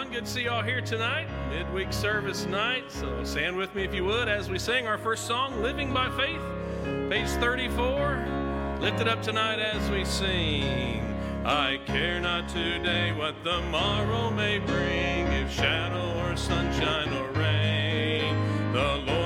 everyone. Good to see you all here tonight, midweek service night. So stand with me if you would as we sing our first song, Living by Faith, page 34. Lift it up tonight as we sing. I care not today what the morrow may bring, if shadow or sunshine or rain. The Lord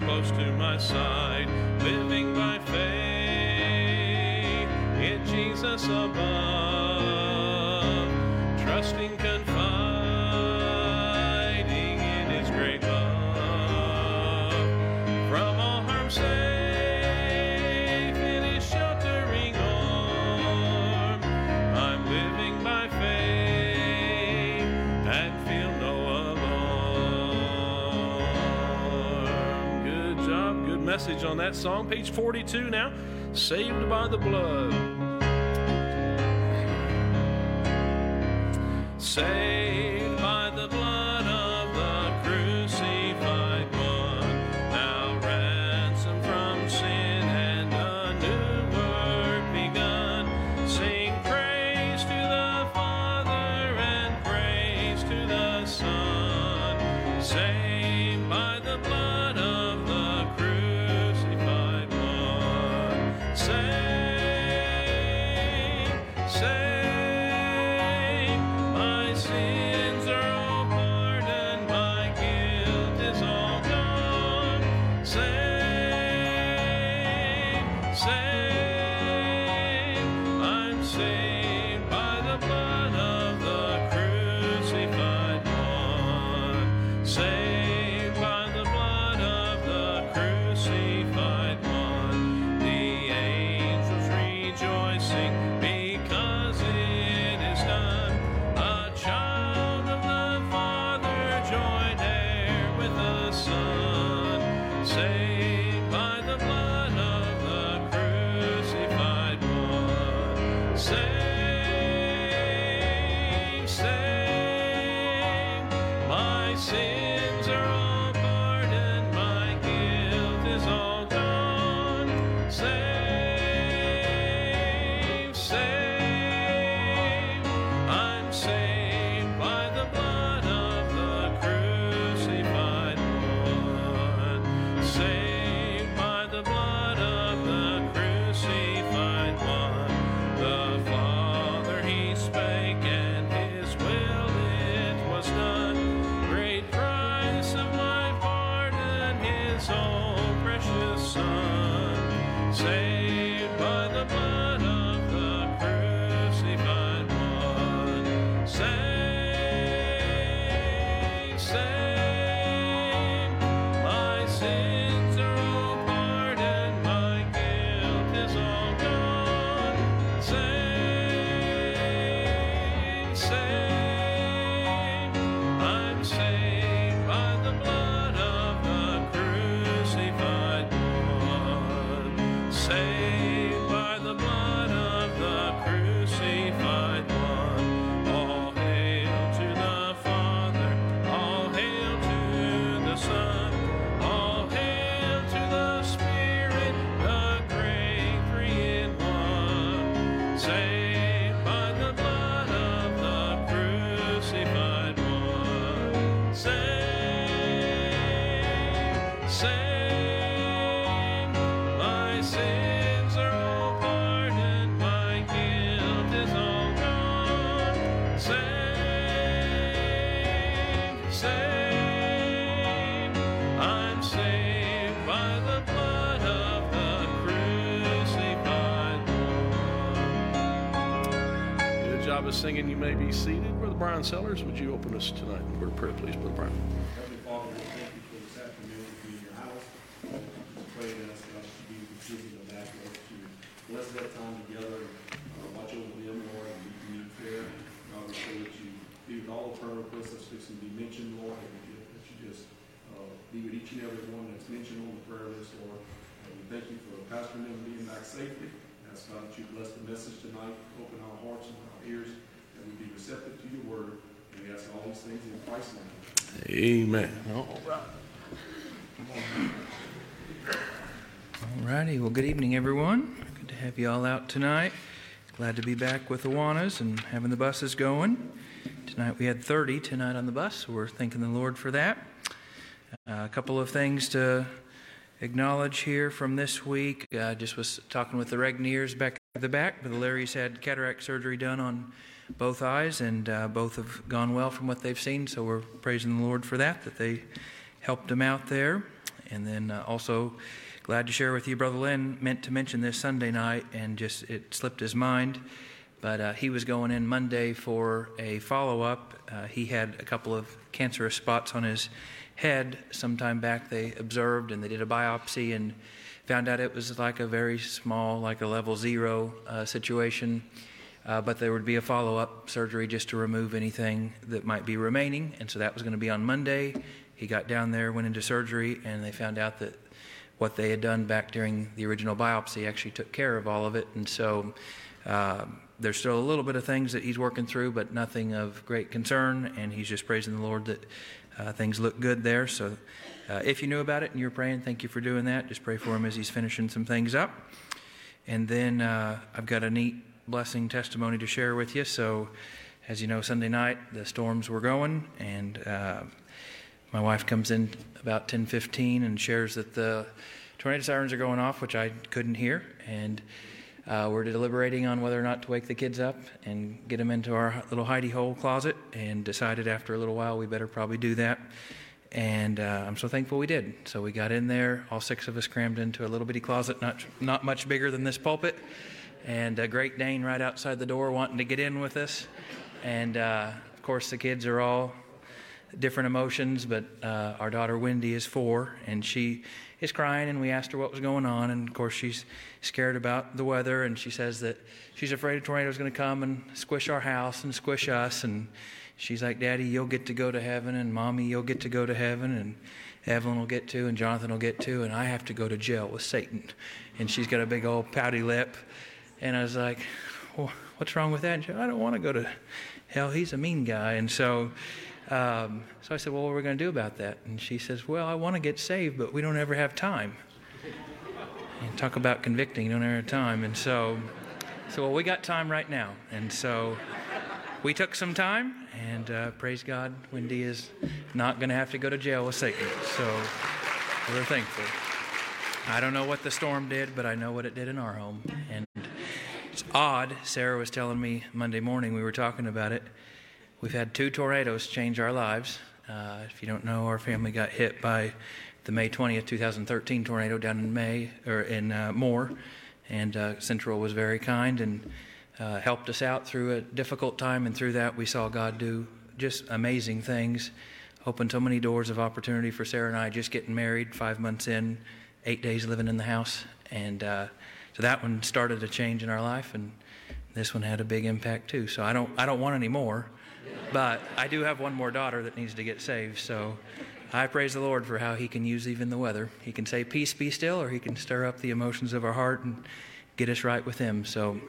close to my side, living by faith in Jesus above. message on that song. Page 42 now Saved by the Blood. Saved singing, you may be seated. Brother Brian Sellers, would you open us tonight in word of prayer, please, Brother Brian? Father, we thank you for this afternoon in your house. Pray that us, God, to be receiving of to bless that time together, uh, watch over them, Lord, and the need there. God, pray that you with all the prayer be mentioned, Lord, that you- just, uh, be with each and every one that's mentioned on the prayer list, Lord. And we thank you for Pastor and being back safely. Ask God that you bless the message tonight, open our hearts and our ears, receptive to your word. And we ask all these things in Christ's name. Amen. All right. Alrighty, well, good evening, everyone. Good to have you all out tonight. Glad to be back with the Awanas and having the buses going. Tonight we had 30 tonight on the bus, so we're thanking the Lord for that. Uh, a couple of things to acknowledge here from this week. I uh, just was talking with the Regniers back at the back. But the Larrys had cataract surgery done on both eyes, and uh, both have gone well from what they've seen. So we're praising the Lord for that, that they helped them out there. And then uh, also glad to share with you, Brother Lynn meant to mention this Sunday night, and just it slipped his mind. But uh, he was going in Monday for a follow up. Uh, he had a couple of cancerous spots on his head sometime back. They observed and they did a biopsy and found out it was like a very small, like a level zero uh, situation. Uh, but there would be a follow up surgery just to remove anything that might be remaining. And so that was going to be on Monday. He got down there, went into surgery, and they found out that what they had done back during the original biopsy actually took care of all of it. And so uh, there's still a little bit of things that he's working through, but nothing of great concern. And he's just praising the Lord that uh, things look good there. So uh, if you knew about it and you're praying, thank you for doing that. Just pray for him as he's finishing some things up. And then uh, I've got a neat blessing testimony to share with you. So, as you know, Sunday night the storms were going, and uh, my wife comes in about 10:15 and shares that the tornado sirens are going off, which I couldn't hear, and uh, we're deliberating on whether or not to wake the kids up and get them into our little hidey hole closet, and decided after a little while we better probably do that. And uh, I'm so thankful we did. So we got in there, all six of us crammed into a little bitty closet, not not much bigger than this pulpit, and a Great Dane right outside the door wanting to get in with us. And uh, of course, the kids are all different emotions, but uh, our daughter Wendy is four, and she is crying, and we asked her what was going on, and of course she's scared about the weather, and she says that she's afraid a tornado is going to come and squish our house and squish us, and she's like, "Daddy, you'll get to go to heaven, and Mommy, you'll get to go to heaven, and Evelyn will get to, and Jonathan will get to, and I have to go to jail with Satan," and she's got a big old pouty lip, and I was like, well, "What's wrong with that?" She, "I don't want to go to hell. He's a mean guy," and so. Um, so I said, Well, what are we going to do about that? And she says, Well, I want to get saved, but we don't ever have time. And talk about convicting, you don't ever have time. And so, so well, we got time right now. And so we took some time, and uh, praise God, Wendy is not going to have to go to jail with Satan. So we're thankful. I don't know what the storm did, but I know what it did in our home. And it's odd. Sarah was telling me Monday morning, we were talking about it. We've had two tornadoes change our lives. Uh, if you don't know, our family got hit by the May 20th, 2013 tornado down in May or in uh, Moore, and uh, Central was very kind and uh, helped us out through a difficult time. And through that, we saw God do just amazing things, open so many doors of opportunity for Sarah and I. Just getting married, five months in, eight days living in the house, and uh, so that one started a change in our life, and this one had a big impact too. So I don't, I don't want any more. But I do have one more daughter that needs to get saved, so I praise the Lord for how He can use even the weather. He can say, Peace, be still, or He can stir up the emotions of our heart and get us right with Him. So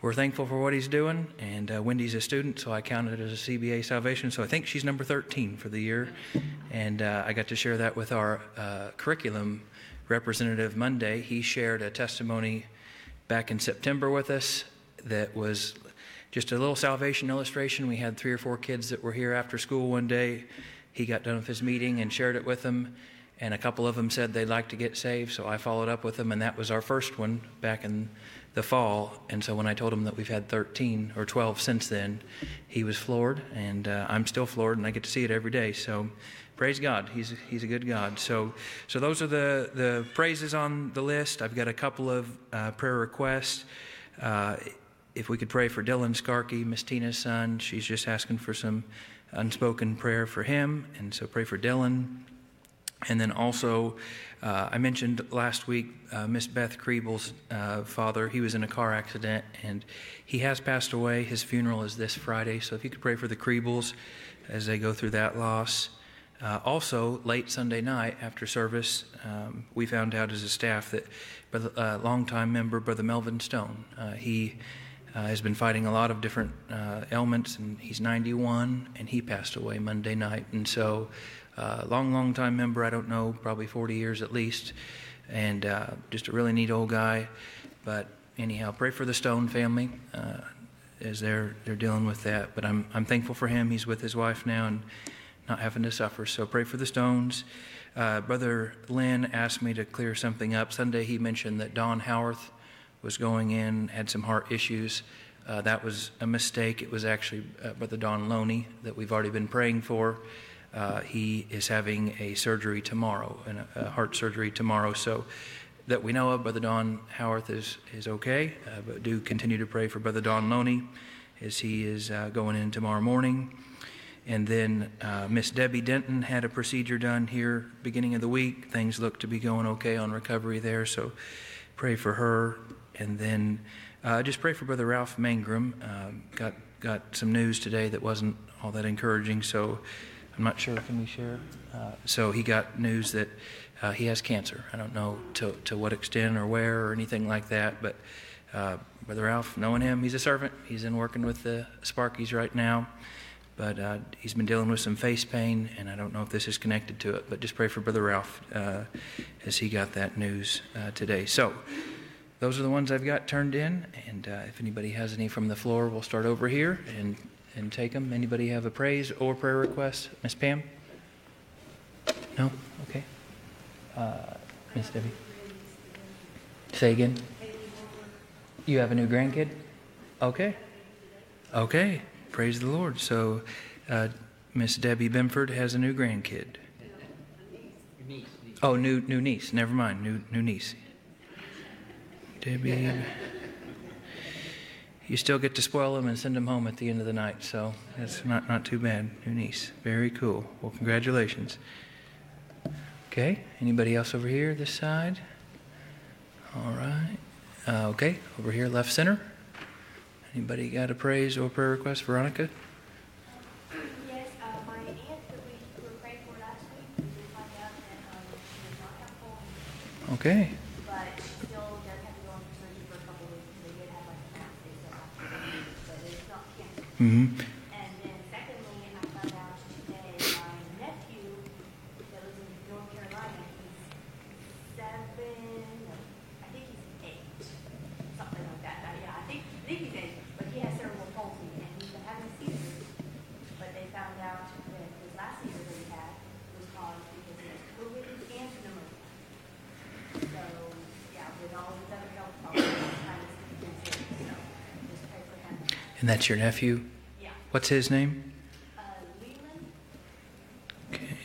we're thankful for what He's doing. And uh, Wendy's a student, so I counted it as a CBA salvation. So I think she's number 13 for the year. And uh, I got to share that with our uh, curriculum representative Monday. He shared a testimony back in September with us that was just a little salvation illustration. We had three or four kids that were here after school one day. He got done with his meeting and shared it with them, and a couple of them said they'd like to get saved, so I followed up with them, and that was our first one back in the fall. And so when I told him that we've had 13 or 12 since then, he was floored, and uh, I'm still floored, and I get to see it every day. So praise God, he's he's a good God. So so those are the the praises on the list. I've got a couple of uh, prayer requests. Uh, if we could pray for Dylan Skarkey, Miss Tina's son, she's just asking for some unspoken prayer for him, and so pray for Dylan. And then also, uh, I mentioned last week uh, Miss Beth Kriebel's uh, father. He was in a car accident and he has passed away. His funeral is this Friday, so if you could pray for the Kriebels as they go through that loss. Uh, also, late Sunday night after service, um, we found out as a staff that brother, uh, longtime member Brother Melvin Stone, uh, he uh, has been fighting a lot of different uh, ailments, and he's 91, and he passed away Monday night. And so, uh, long, long time member, I don't know, probably 40 years at least, and just a really neat old guy. But anyhow, pray for the Stone family as they're they're dealing with that. But I'm I'm thankful for him. He's with his wife now and not having to suffer. So pray for the Stones. Uh, Brother Lynn asked me to clear something up. Sunday he mentioned that Don Howarth was going in, had some heart issues. Uh, that was a mistake. It was actually uh, Brother Don Loney that we've already been praying for. Uh, he is having a surgery tomorrow, a, a heart surgery tomorrow. So that we know of, Brother Don Howarth is, is okay, uh, but do continue to pray for Brother Don Loney as he is uh, going in tomorrow morning. And then uh, Miss Debbie Denton had a procedure done here beginning of the week. Things look to be going okay on recovery there, so pray for her. And then uh, just pray for Brother Ralph Mangrum. Uh, got got some news today that wasn't all that encouraging, so I'm not sure. Can we share? Uh, so he got news that uh, he has cancer. I don't know to to what extent or where or anything like that, but. Uh, Brother Ralph, knowing him, he's a servant. He's in working with the Sparkies right now but uh, he's been dealing with some face pain, and I don't know if this is connected to it, but just pray for Brother Ralph uh, as he got that news uh, today. So, those are the ones I've got turned in, and uh, if anybody has any from the floor, we'll start over here and, and take them. Anybody have a praise or prayer request? Miss Pam? No? Okay. Uh, Miss Debbie? Say again? You have a new grandkid? Okay. Okay. Praise the Lord. So, uh, Miss Debbie Bimford has a new grandkid. Oh, new new niece. Never mind. New new niece. Debbie. You still get to spoil them and send them home at the end of the night, so that's not, not too bad. New niece. Very cool. Well, congratulations. Okay. Anybody else over here, this side? All right. Uh, okay. Over here, left center. Anybody got a praise or prayer request? Veronica? Yes, uh, my aunt that we were praying for last week, we did out that, um, she does not have Crohn's, Okay. but she still does have to go into surgery for a couple of weeks, they did have like a mass, they still have to go in, but it's not cancer. Mm-hmm. And then secondly, I found out today, my nephew that lives in North Carolina, he's seven, no, I think he's eight, something like that. Uh, Yeah, I think, I think he's eight, but he has cerebral palsy and he's been having seizures. But they found out that his last seizure that he had was caused because he has COVID and pneumonia. So, yeah, with all his other health problems, it's kind of concerning, so just pray for him. And that's your nephew? Yeah. What's his name? Uh, Leland, Okay.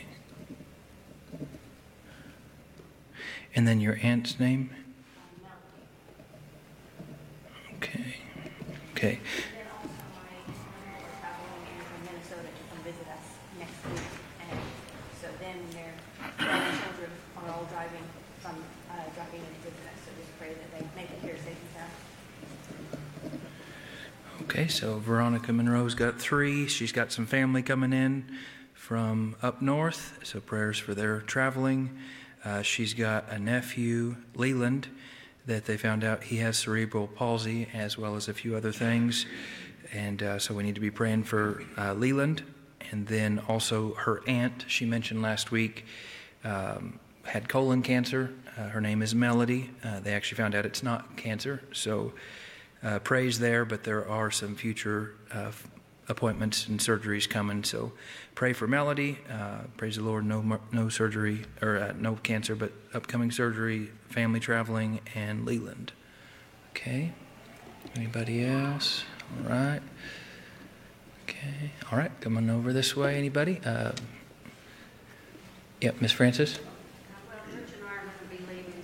And then your aunt's name? uh, Melody. Okay. Okay. And then also my sister-in-law is traveling in from Minnesota to come visit us next week. And so then their grandchildren are all driving from, uh, dropping in to visit us. So just pray that they make it here safe and sound. Okay, so Veronica Monroe's got three. She's got some family coming in from up north, so prayers for their traveling. Uh, she's got a nephew, Leland, that they found out he has cerebral palsy as well as a few other things. And uh, so we need to be praying for uh, Leland. And then also her aunt, she mentioned last week, um, had colon cancer. Uh, her name is Melody. Uh, they actually found out it's not cancer. So uh, praise there, but there are some future uh, appointments and surgeries coming. So pray for Melody. Uh, praise the Lord, no, no surgery, or uh, no cancer, but upcoming surgery, family traveling, and Leland. Okay. Anybody else? All right. Okay. All right. Coming over this way. Anybody? Uh, yep, Miss Francis. Well, Rich and I are going to be leaving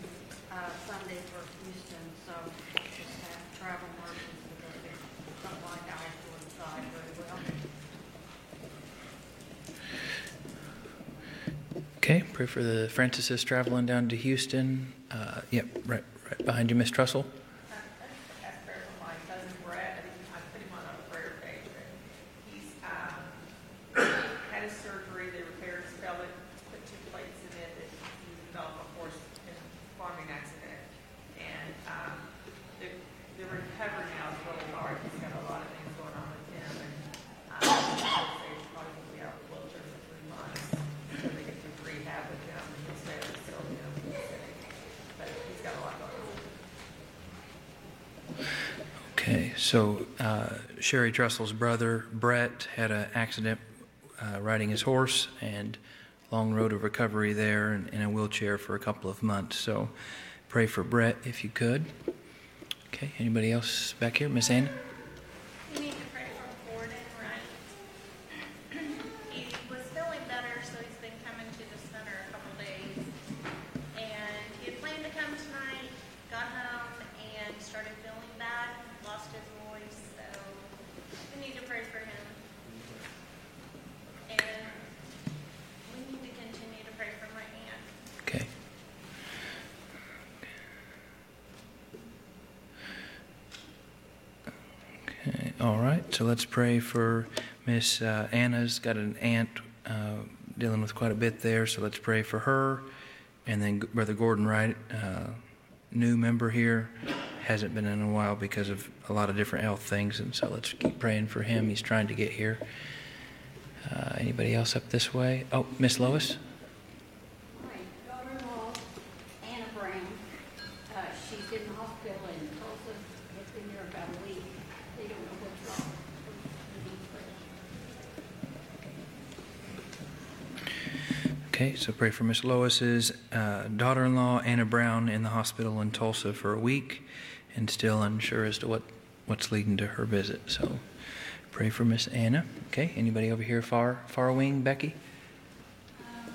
uh, Sunday for Houston, so just have travel mercies with us. Okay, pray for the Francises traveling down to Houston. Uh, yep, right, right behind you, Miss Trussell. ask prayer for my cousin Brett, I put him on a prayer page, but he's, um, had his surgery, they repaired his pellet, put two plates in it, that he fell off a horse in a farming accident. And, um, the, the recovery now is really hard, he's got a lot of things going on with him, and, um, he's probably gonna be out of the wheelchair for three months, so they get to rehab with him, and he'll stay at the facility, you know, but he's got a lot going on. Okay, so uh, Sherry Trussell's brother, Brett, had an accident uh, riding his horse and long road of recovery there and in a wheelchair for a couple of months. So pray for Brett if you could. Okay, anybody else back here? Miss Anna? We need to pray for Gordon Wright. He was feeling better, so he's been coming to the center a couple days. And he had planned to come tonight, got home and started feeling bad, lost his voice, so we need to pray for him. And we need to continue to pray for my aunt. Okay. Okay, all right. So let's pray for Miss uh, Anna's got an aunt uh, dealing with quite a bit there. So let's pray for her, and then Brother Gordon Wright, uh, new member here, hasn't been in a while because of a lot of different health things, and so let's keep praying for him. He's trying to get here. Uh, anybody else up this way? Oh, Miss Lois. My daughter-in-law, Anna Brown, uh, she's in the hospital in Tulsa, has been there about a week. They don't know what's wrong. We need prayer. Okay, so pray for Miss Lois's uh, daughter-in-law Anna Brown in the hospital in Tulsa for a week, and still unsure as to what what's leading to her visit. So pray for Miss Anna. Okay, anybody over here far far wing? Becky. Um,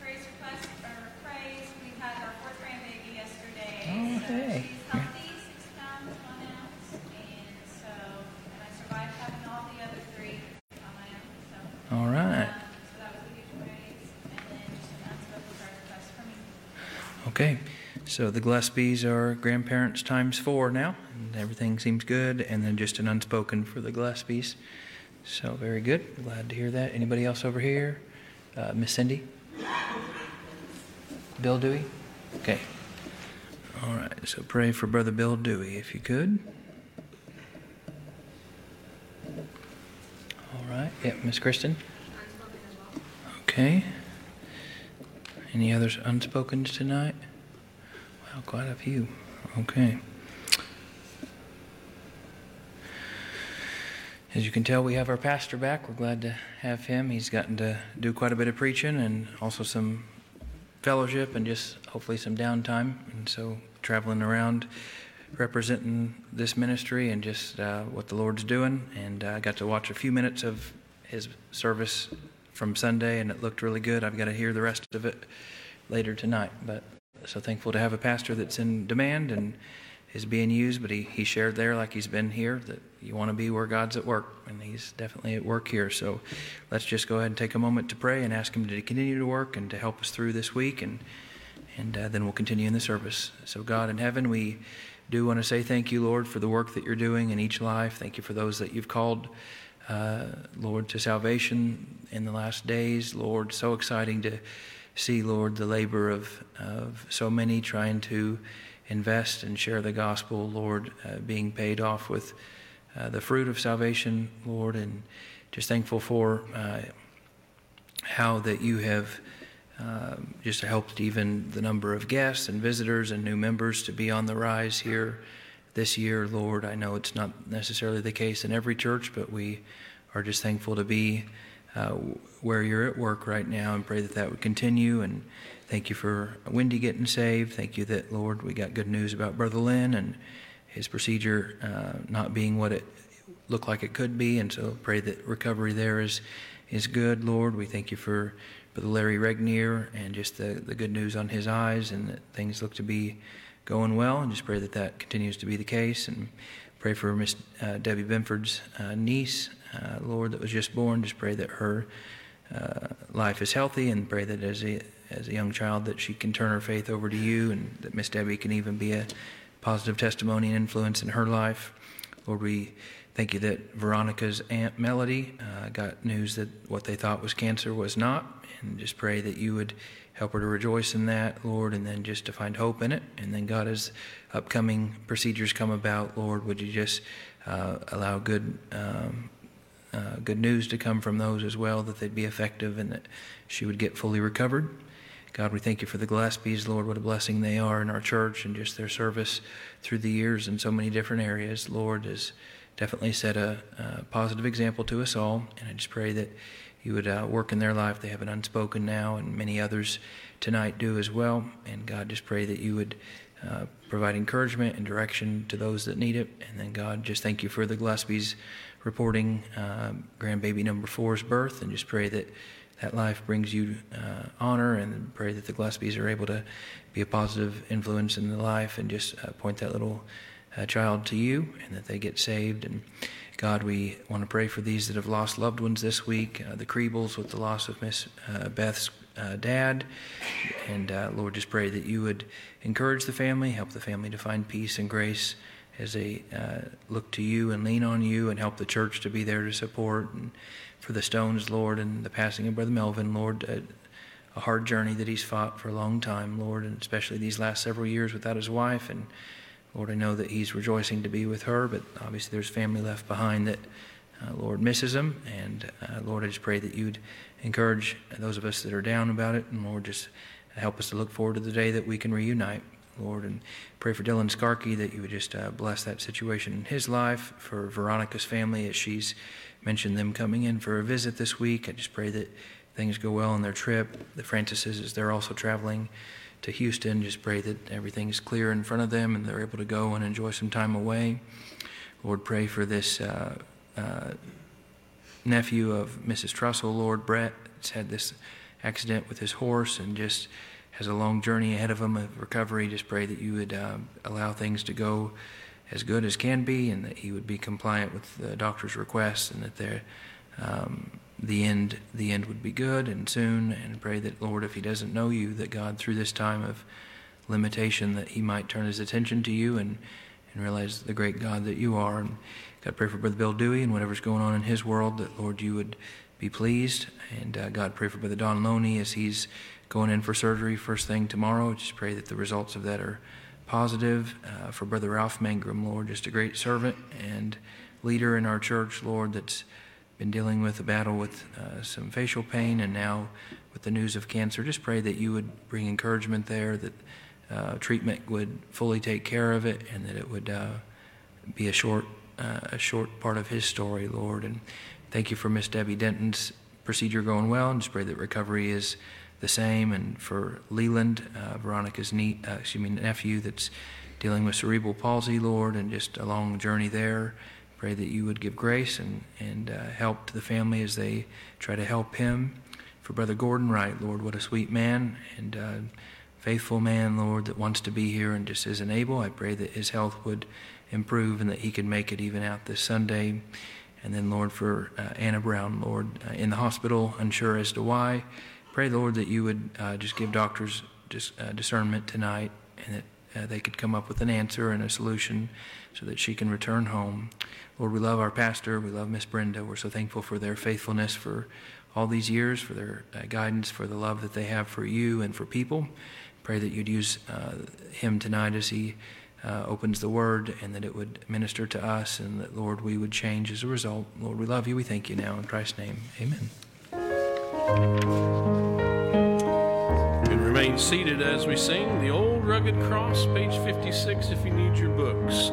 praise request or praise. We had our fourth grandbaby yesterday. Oh, hey. Okay, so the Gillespies are grandparents times four now, and everything seems good, and then just an unspoken for the Gillespies. So very good. Glad to hear that. Anybody else over here? Uh, Miss Cindy? Bill Dewey? Okay. All right, so pray for Brother Bill Dewey if you could. All right, yep, Miss Kristen? Okay. Any others unspoken tonight? Wow, quite a few. Okay. As you can tell, we have our pastor back. We're glad to have him. He's gotten to do quite a bit of preaching and also some fellowship and just hopefully some downtime. And so traveling around representing this ministry and just uh, what the Lord's doing. And I got to watch a few minutes of his service from Sunday, and it looked really good. I've got to hear the rest of it later tonight. But so thankful to have a pastor that's in demand and is being used. But he, he shared there, like he's been here, that you want to be where God's at work, and he's definitely at work here. So let's just go ahead and take a moment to pray and ask him to continue to work and to help us through this week, and and uh, then we'll continue in the service. So God in heaven, we do want to say thank you, Lord, for the work that you're doing in each life. Thank you for those that you've called, uh, Lord, to salvation in the last days. Lord, so exciting to see, Lord, the labor of, of so many trying to invest and share the gospel, Lord, uh, being paid off with uh, the fruit of salvation, Lord, and just thankful for uh, how that you have um, just helped even the number of guests and visitors and new members to be on the rise here this year, Lord. I know it's not necessarily the case in every church, but we are just thankful to be uh, where you're at work right now and pray that that would continue. And thank you for Wendy getting saved. Thank you that, Lord, we got good news about Brother Lynn and his procedure uh, not being what it looked like it could be. And so pray that recovery there is, is good, Lord. We thank you for Brother Larry Regnier and just the, the good news on his eyes and that things look to be going well. And just pray that that continues to be the case. And pray for Miss uh, Debbie Benford's uh, niece, uh, Lord, that was just born. Just pray that her uh, life is healthy and pray that as, a, as a young child that she can turn her faith over to you and that Miss Debbie can even be a positive testimony and influence in her life. Lord, we thank you that Veronica's Aunt Melody uh, got news that what they thought was cancer was not, and just pray that you would help her to rejoice in that, Lord, and then just to find hope in it. And then, God, as upcoming procedures come about, Lord, would you just uh, allow good. Um, uh, good news to come from those as well, that they'd be effective and that she would get fully recovered. God, we thank you for the Gillespies, Lord, what a blessing they are in our church and just their service through the years in so many different areas. Lord has definitely set a, a positive example to us all, and I just pray that you would uh, work in their life. They have an unspoken now, and many others tonight do as well. And God, just pray that you would uh, provide encouragement and direction to those that need it. And then, God, just thank you for the Gillespies reporting uh, grandbaby number four's birth, and just pray that that life brings you uh, honor, and pray that the Gillespies are able to be a positive influence in the life, and just uh, point that little uh, child to you, and that they get saved. And God, we want to pray for these that have lost loved ones this week, uh, the Kriebels with the loss of Miss uh, Beth's dad, and Lord, just pray that you would encourage the family, help the family to find peace and grace as they uh, look to you and lean on you and help the church to be there to support. And for the Stones, Lord, and the passing of Brother Melvin, Lord, a, a hard journey that he's fought for a long time, Lord, and especially these last several years without his wife. And Lord, I know that he's rejoicing to be with her, but obviously there's family left behind that, uh, Lord, misses him. And uh, Lord, I just pray that you'd encourage those of us that are down about it, and Lord, just help us to look forward to the day that we can reunite. Lord, and pray for Dylan Skarkey that you would just uh, bless that situation in his life, for Veronica's family as she's mentioned them coming in for a visit this week. I just pray that things go well on their trip. The Francises, as they're also traveling to Houston, just pray that everything's clear in front of them and they're able to go and enjoy some time away. Lord, pray for this uh, uh, nephew of Mrs. Trussell, Lord Brett. Had this accident with his horse and just has a long journey ahead of him of recovery. Just pray that you would uh, allow things to go as good as can be, and that he would be compliant with the doctor's requests, and that they're um, the end the end would be good and soon. And pray that Lord, if he doesn't know you, that God through this time of limitation, that he might turn his attention to you and and realize the great God that you are. And God, pray for Brother Bill Dewey and whatever's going on in his world, that Lord, you would be pleased. And uh, God, pray for Brother Don Loney as he's going in for surgery first thing tomorrow. Just pray that the results of that are positive. Uh, for Brother Ralph Mangrum, Lord, just a great servant and leader in our church, Lord, that's been dealing with a battle with uh, some facial pain and now with the news of cancer. Just pray that you would bring encouragement there, that uh, treatment would fully take care of it, and that it would uh, be a short, uh, a short part of his story, Lord. And thank you for Miss Debbie Denton's procedure going well, and just pray that recovery is the same. And for Leland, uh, Veronica's uh, excuse me, nephew that's dealing with cerebral palsy, Lord, and just a long journey there. Pray that you would give grace and, and uh, help to the family as they try to help him. For Brother Gordon Wright, Lord, what a sweet man and uh, faithful man, Lord, that wants to be here and just isn't able. I pray that his health would improve and that he could make it even out this Sunday. And then, Lord, for uh, Anna Brown, Lord, uh, in the hospital, unsure as to why. Pray, Lord, that you would uh, just give doctors uh, discernment tonight and that they could come up with an answer and a solution so that she can return home. Lord, we love our pastor. We love Miss Brenda. We're so thankful for their faithfulness for all these years, for their uh, guidance, for the love that they have for you and for people. Pray that you'd use uh, him tonight as he uh, opens the word and that it would minister to us and that, Lord, we would change as a result. Lord, we love you. We thank you now. In Christ's name, amen. And remain seated as we sing the old rugged cross, page 56, if you need your books.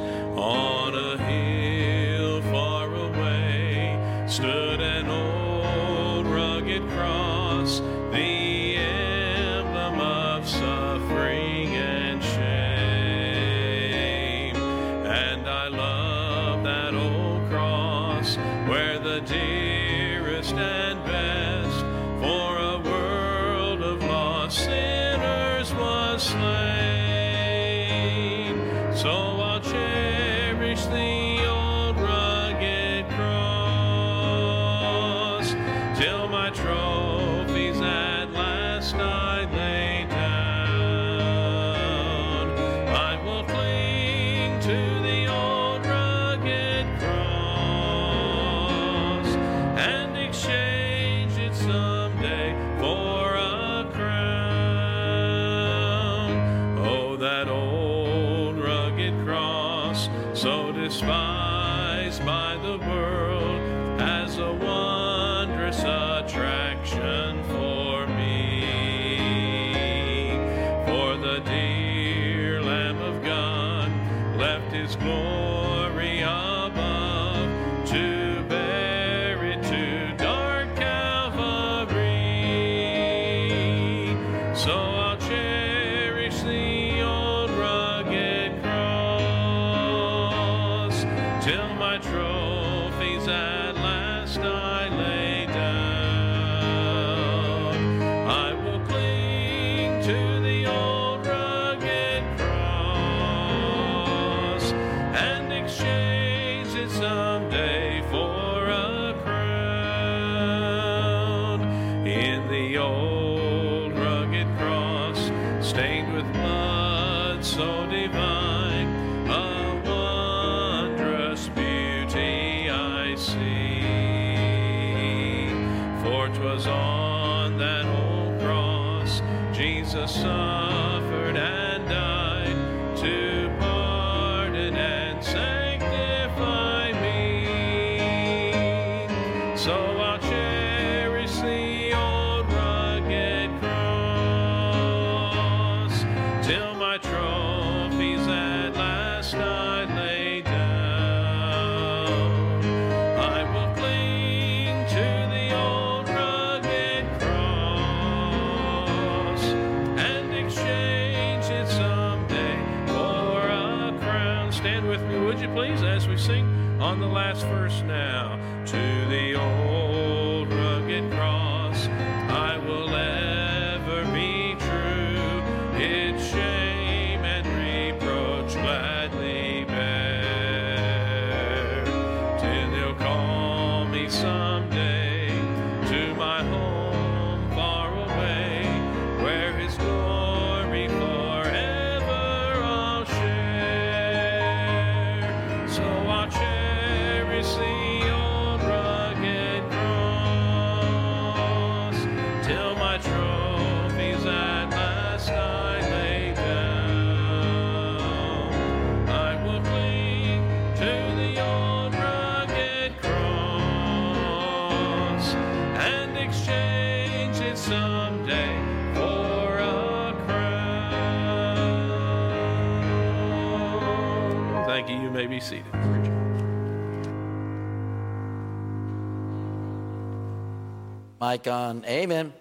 Mike on. Amen.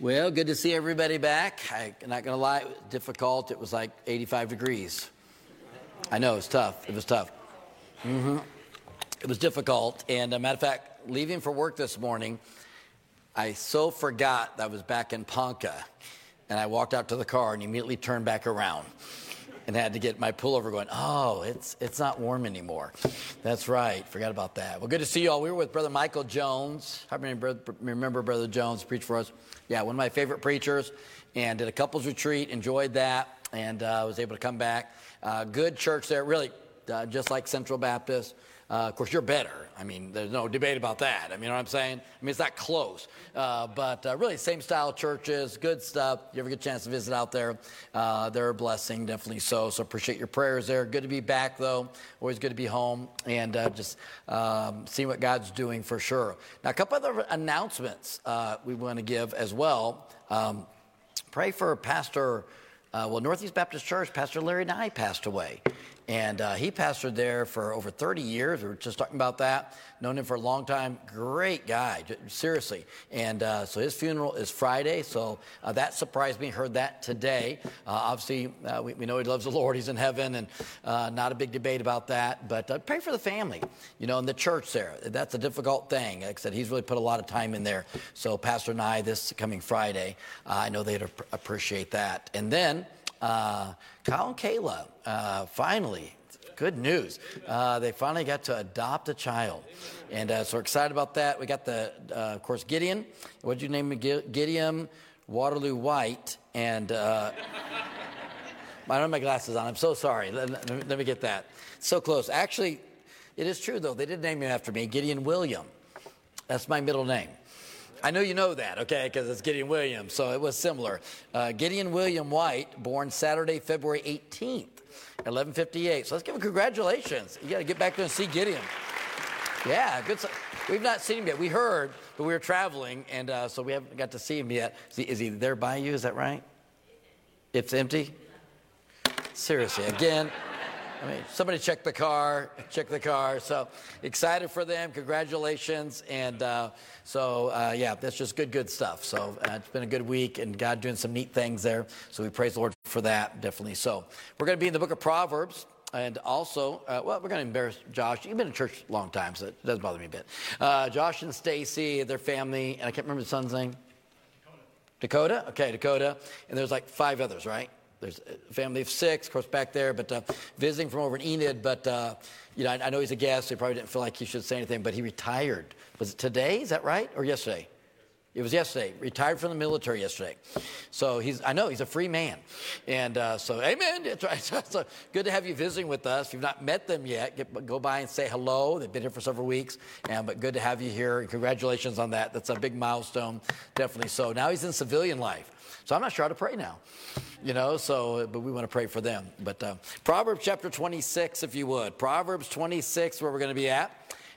Well, good to see everybody back. I'm not going to lie, it was difficult. It was like 85 degrees. I know, it was tough. It was tough. hmm It was difficult. And a matter of fact, leaving for work this morning, I so forgot I was back in Ponca. And I walked out to the car and immediately turned back around and had to get my pullover going. Oh, it's it's not warm anymore. That's right. Forgot about that. Well, good to see you all. We were with Brother Michael Jones. How many remember Brother Jones preached for us? Yeah, one of my favorite preachers, and did a couples retreat. Enjoyed that, and uh, was able to come back. Uh, good church there, really, uh, just like Central Baptist. Uh, of course, you're better. I mean, there's no debate about that. I mean, you know what I'm saying? I mean, it's not close. Uh, but uh, really, same style churches, good stuff. You ever get a chance to visit out there, uh, they're a blessing, definitely so. So appreciate your prayers there. Good to be back, though. Always good to be home and uh, just um, seeing what God's doing for sure. Now, a couple other announcements uh, we want to give as well. Um, pray for Pastor, uh, well, Northeast Baptist Church, Pastor Larry Nye passed away. And uh, he pastored there for over 30 years. We were just talking about that. Known him for a long time. Great guy, seriously. And uh, so his funeral is Friday. So uh, that surprised me. Heard that today. Uh, obviously, uh, we, we know he loves the Lord. He's in heaven, and uh, not a big debate about that. But pray for the family, you know, in the church there. That's a difficult thing. Like I said, he's really put a lot of time in there. So Pastor Nye, this coming Friday, I know they'd ap- appreciate that. And then uh, Kyle and Kayla, uh, finally, good news. Uh, they finally got to adopt a child. And uh, so we're excited about that. We got the, uh, of course, Gideon. What did you name him? Gideon Waterloo White. And uh, I don't have my glasses on. I'm so sorry. Let, let- let me get that. So close. Actually, it is true, though. They did name him after me, Gideon William. That's my middle name. I know you know that, okay, because it's Gideon Williams, so it was similar. Uh, Gideon William White, born Saturday, February 18th, 1158. So let's give him congratulations. You got to get back there and see Gideon. Yeah, good. We've not seen him yet. We heard, but we were traveling, and uh, so we haven't got to see him yet. Is he, is he there by you? Is that right? It's empty? Seriously, again. I mean, somebody check the car, check the car. So excited for them. Congratulations. And uh, so, uh, yeah, that's just good, good stuff. So uh, it's been a good week and God doing some neat things there. So we praise the Lord for that, definitely. So we're going to be in the book of Proverbs. And also, uh, well, we're going to embarrass Josh. You've been in church a long time, so it doesn't bother me a bit. Uh, Josh and Stacy, their family, and I can't remember the son's name. Dakota. Dakota? Okay, Dakota. And there's like five others, right? There's a family of six, of course, back there, but uh, visiting from over in Enid. But, uh, you know, I, I, know he's a guest, so he probably didn't feel like he should say anything, but he retired. Was it today? Is that right? Or yesterday? It was yesterday. Retired from the military yesterday. So he's, I know he's a free man. And uh, so, amen. It's right. so good to have you visiting with us. If you've not met them yet, get, go by and say hello. They've been here for several weeks. And, but good to have you here. Congratulations on that. That's a big milestone. Definitely so. Now he's in civilian life. So I'm not sure how to pray now, you know, so, but we want to pray for them. But uh, Proverbs chapter 26, if you would. Proverbs 26, where we're going to be at.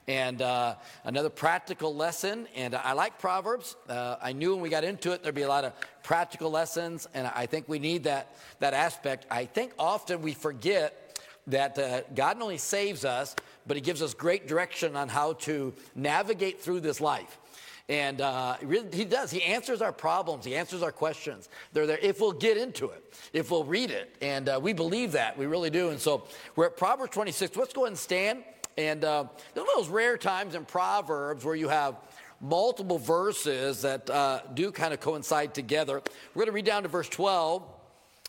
And uh, another practical lesson. And I like Proverbs. Uh, I knew when we got into it, there'd be a lot of practical lessons. And I think we need that, that aspect. I think often we forget that uh, God not only saves us, but He gives us great direction on how to navigate through this life. And uh, he does. He answers our problems. He answers our questions. They're there if we'll get into it, if we'll read it. And uh, we believe that. We really do. And so we're at Proverbs 26. Let's go ahead and stand. And uh, there's one of those rare times in Proverbs where you have multiple verses that uh, do kind of coincide together. We're going to read down to verse 12.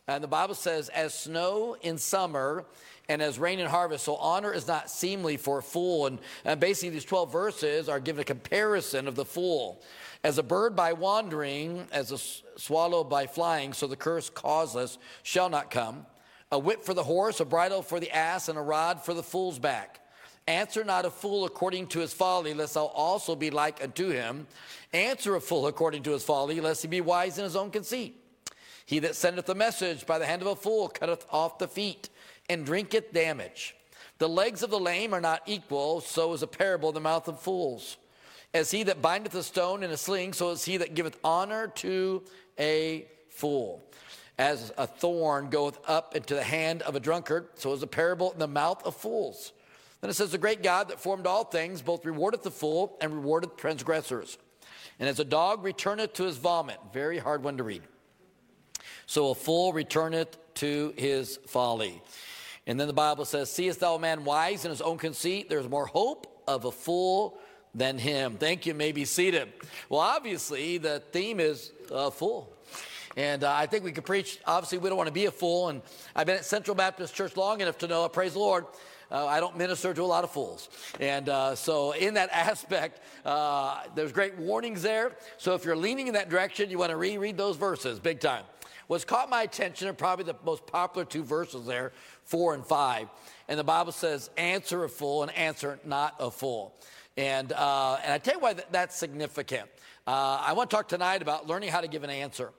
And the Bible says, As snow in summer and as rain and harvest. So honor is not seemly for a fool. And, and basically, these 12 verses are given a comparison of the fool. As a bird by wandering, as a swallow by flying, so the curse causeless shall not come. A whip for the horse, a bridle for the ass, and a rod for the fool's back. Answer not a fool according to his folly, lest thou also be like unto him. Answer a fool according to his folly, lest he be wise in his own conceit. He that sendeth a message by the hand of a fool cutteth off the feet and drinketh damage. The legs of the lame are not equal, so is a parable in the mouth of fools. As he that bindeth a stone in a sling, so is he that giveth honor to a fool. As a thorn goeth up into the hand of a drunkard, so is a parable in the mouth of fools. Then it says, The great God that formed all things both rewardeth the fool and rewardeth transgressors. And as a dog returneth to his vomit, very hard one to read. So a fool returneth to his folly. And then the Bible says, Seest thou a man wise in his own conceit? There's more hope of a fool than him. Thank you. May be seated. Well, obviously, the theme is a fool. And uh, I think we could preach, obviously, we don't want to be a fool. And I've been at Central Baptist Church long enough to know, praise the Lord, uh, I don't minister to a lot of fools. And uh, so, in that aspect, uh, there's great warnings there. So, if you're leaning in that direction, you want to reread those verses big time. What's caught my attention are probably the most popular two verses there 4 and 5. And the Bible says, answer a fool and answer not a fool. And, uh, and I tell you why that's significant. Uh, I want to talk tonight about learning how to give an answer,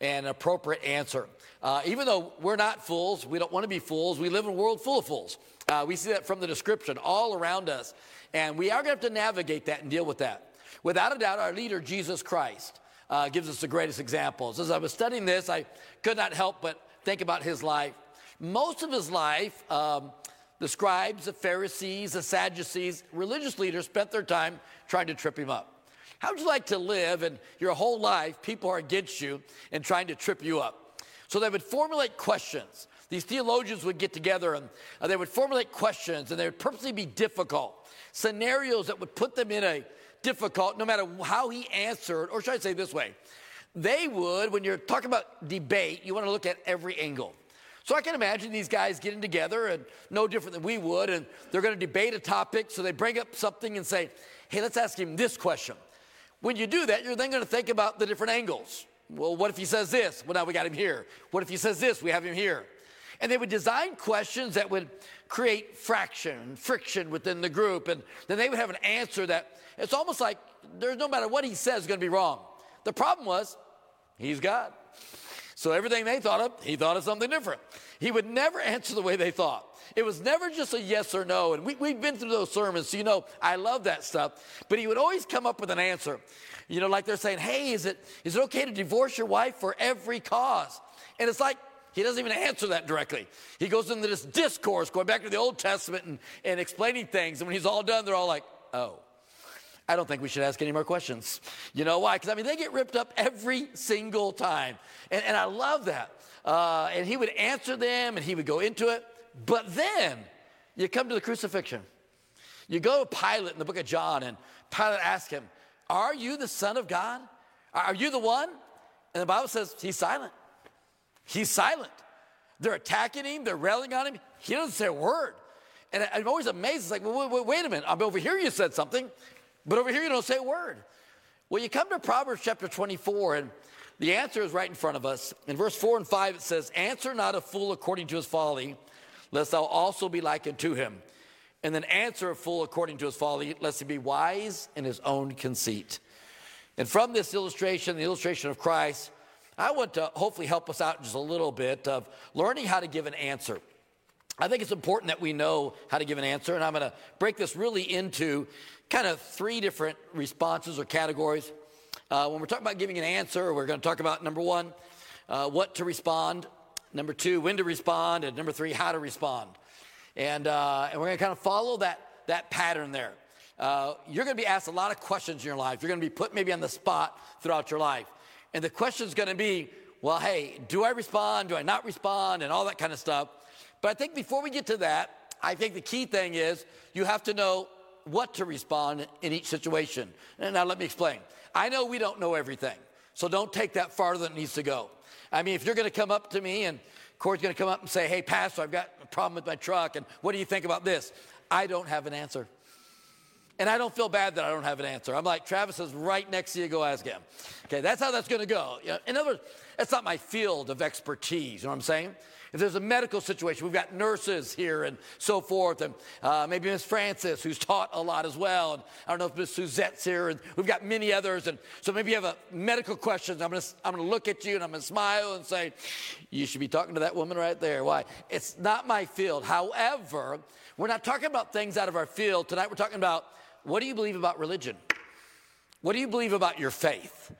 and an appropriate answer. Uh, even though we're not fools, we don't want to be fools, we live in a world full of fools. Uh, we see that from the description all around us. And we are going to have to navigate that and deal with that. Without a doubt, our leader, Jesus Christ, uh, gives us the greatest examples. As I was studying this, I could not help but think about his life. Most of his life, um, the scribes, the Pharisees, the Sadducees, religious leaders spent their time trying to trip him up. How would you like to live and your whole life people are against you and trying to trip you up? So they would formulate questions. These theologians would get together and uh, they would formulate questions and they would purposely be difficult. Scenarios that would put them in a difficult, no matter how he answered, or should I say this way? They would, when you're talking about debate, you want to look at every angle. So I can imagine these guys getting together and no different than we would, and they're going to debate a topic. So they bring up something and say, hey, let's ask him this question. When you do that, you're then going to think about the different angles. Well, what if he says this? Well, now we got him here. What if he says this? We have him here. And they would design questions that would create fraction, friction within the group. And then they would have an answer that it's almost like there's no matter what he says going to be wrong. The problem was, he's God. So everything they thought of, he thought of something different. He would never answer the way they thought. It was never just a yes or no. And we, we've been through those sermons, so you know I love that stuff. But he would always come up with an answer. You know, like they're saying, hey, is it, is it okay to divorce your wife for every cause? And it's like, he doesn't even answer that directly. He goes into this discourse, going back to the Old Testament and, and explaining things. And when he's all done, they're all like, oh. I don't think we should ask any more questions. You know why? Because I mean, they get ripped up every single time. And, and I love that. Uh, and he would answer them and he would go into it. But then you come to the crucifixion. You go to Pilate in the book of John, and Pilate asks him, Are you the Son of God? Are you the one? And the Bible says he's silent. He's silent. They're attacking him, they're railing on him. He doesn't say a word. And I'm always amazed. It's like, wait, wait, wait a minute. I'm over here, you said something, but over here, you don't say a word. Well, you come to Proverbs chapter 24, and the answer is right in front of us. In verse 4 and 5, it says, Answer not a fool according to his folly, lest thou also be likened to him. And then answer a fool according to his folly, lest he be wise in his own conceit. And from this illustration, the illustration of Christ, I want to hopefully help us out just a little bit of learning how to give an answer. I think it's important that we know how to give an answer, and I'm going to break this really into kind of three different responses or categories. Uh, when we're talking about giving an answer, we're going to talk about number one, uh, what to respond, number two, when to respond, and number three, how to respond. And, uh, and we're going to kind of follow that, that pattern there. Uh, you're going to be asked a lot of questions in your life. You're going to be put maybe on the spot throughout your life. And the question is going to be, well, hey, do I respond? Do I not respond? And all that kind of stuff. But I think before we get to that, I think the key thing is you have to know what to respond in each situation. And now let me explain. I know we don't know everything, so don't take that farther than it needs to go. I mean, if you're going to come up to me and Corey's going to come up and say, hey, Pastor, I've got a problem with my truck, and what do you think about this? I don't have an answer. And I don't feel bad that I don't have an answer. I'm like, Travis is right next to you, go ask him. Okay, that's how that's going to go. You know, in other words, that's not my field of expertise. You know what I'm saying? If there's a medical situation, we've got nurses here and so forth, and uh, maybe Miss Francis, who's taught a lot as well. And I don't know if Miss Suzette's here, and we've got many others. And so maybe you have a medical question. I'm going to I'm going to look at you and I'm going to smile and say, "You should be talking to that woman right there." Why? It's not my field. However, we're not talking about things out of our field tonight. We're talking about what do you believe about religion? What do you believe about your faith?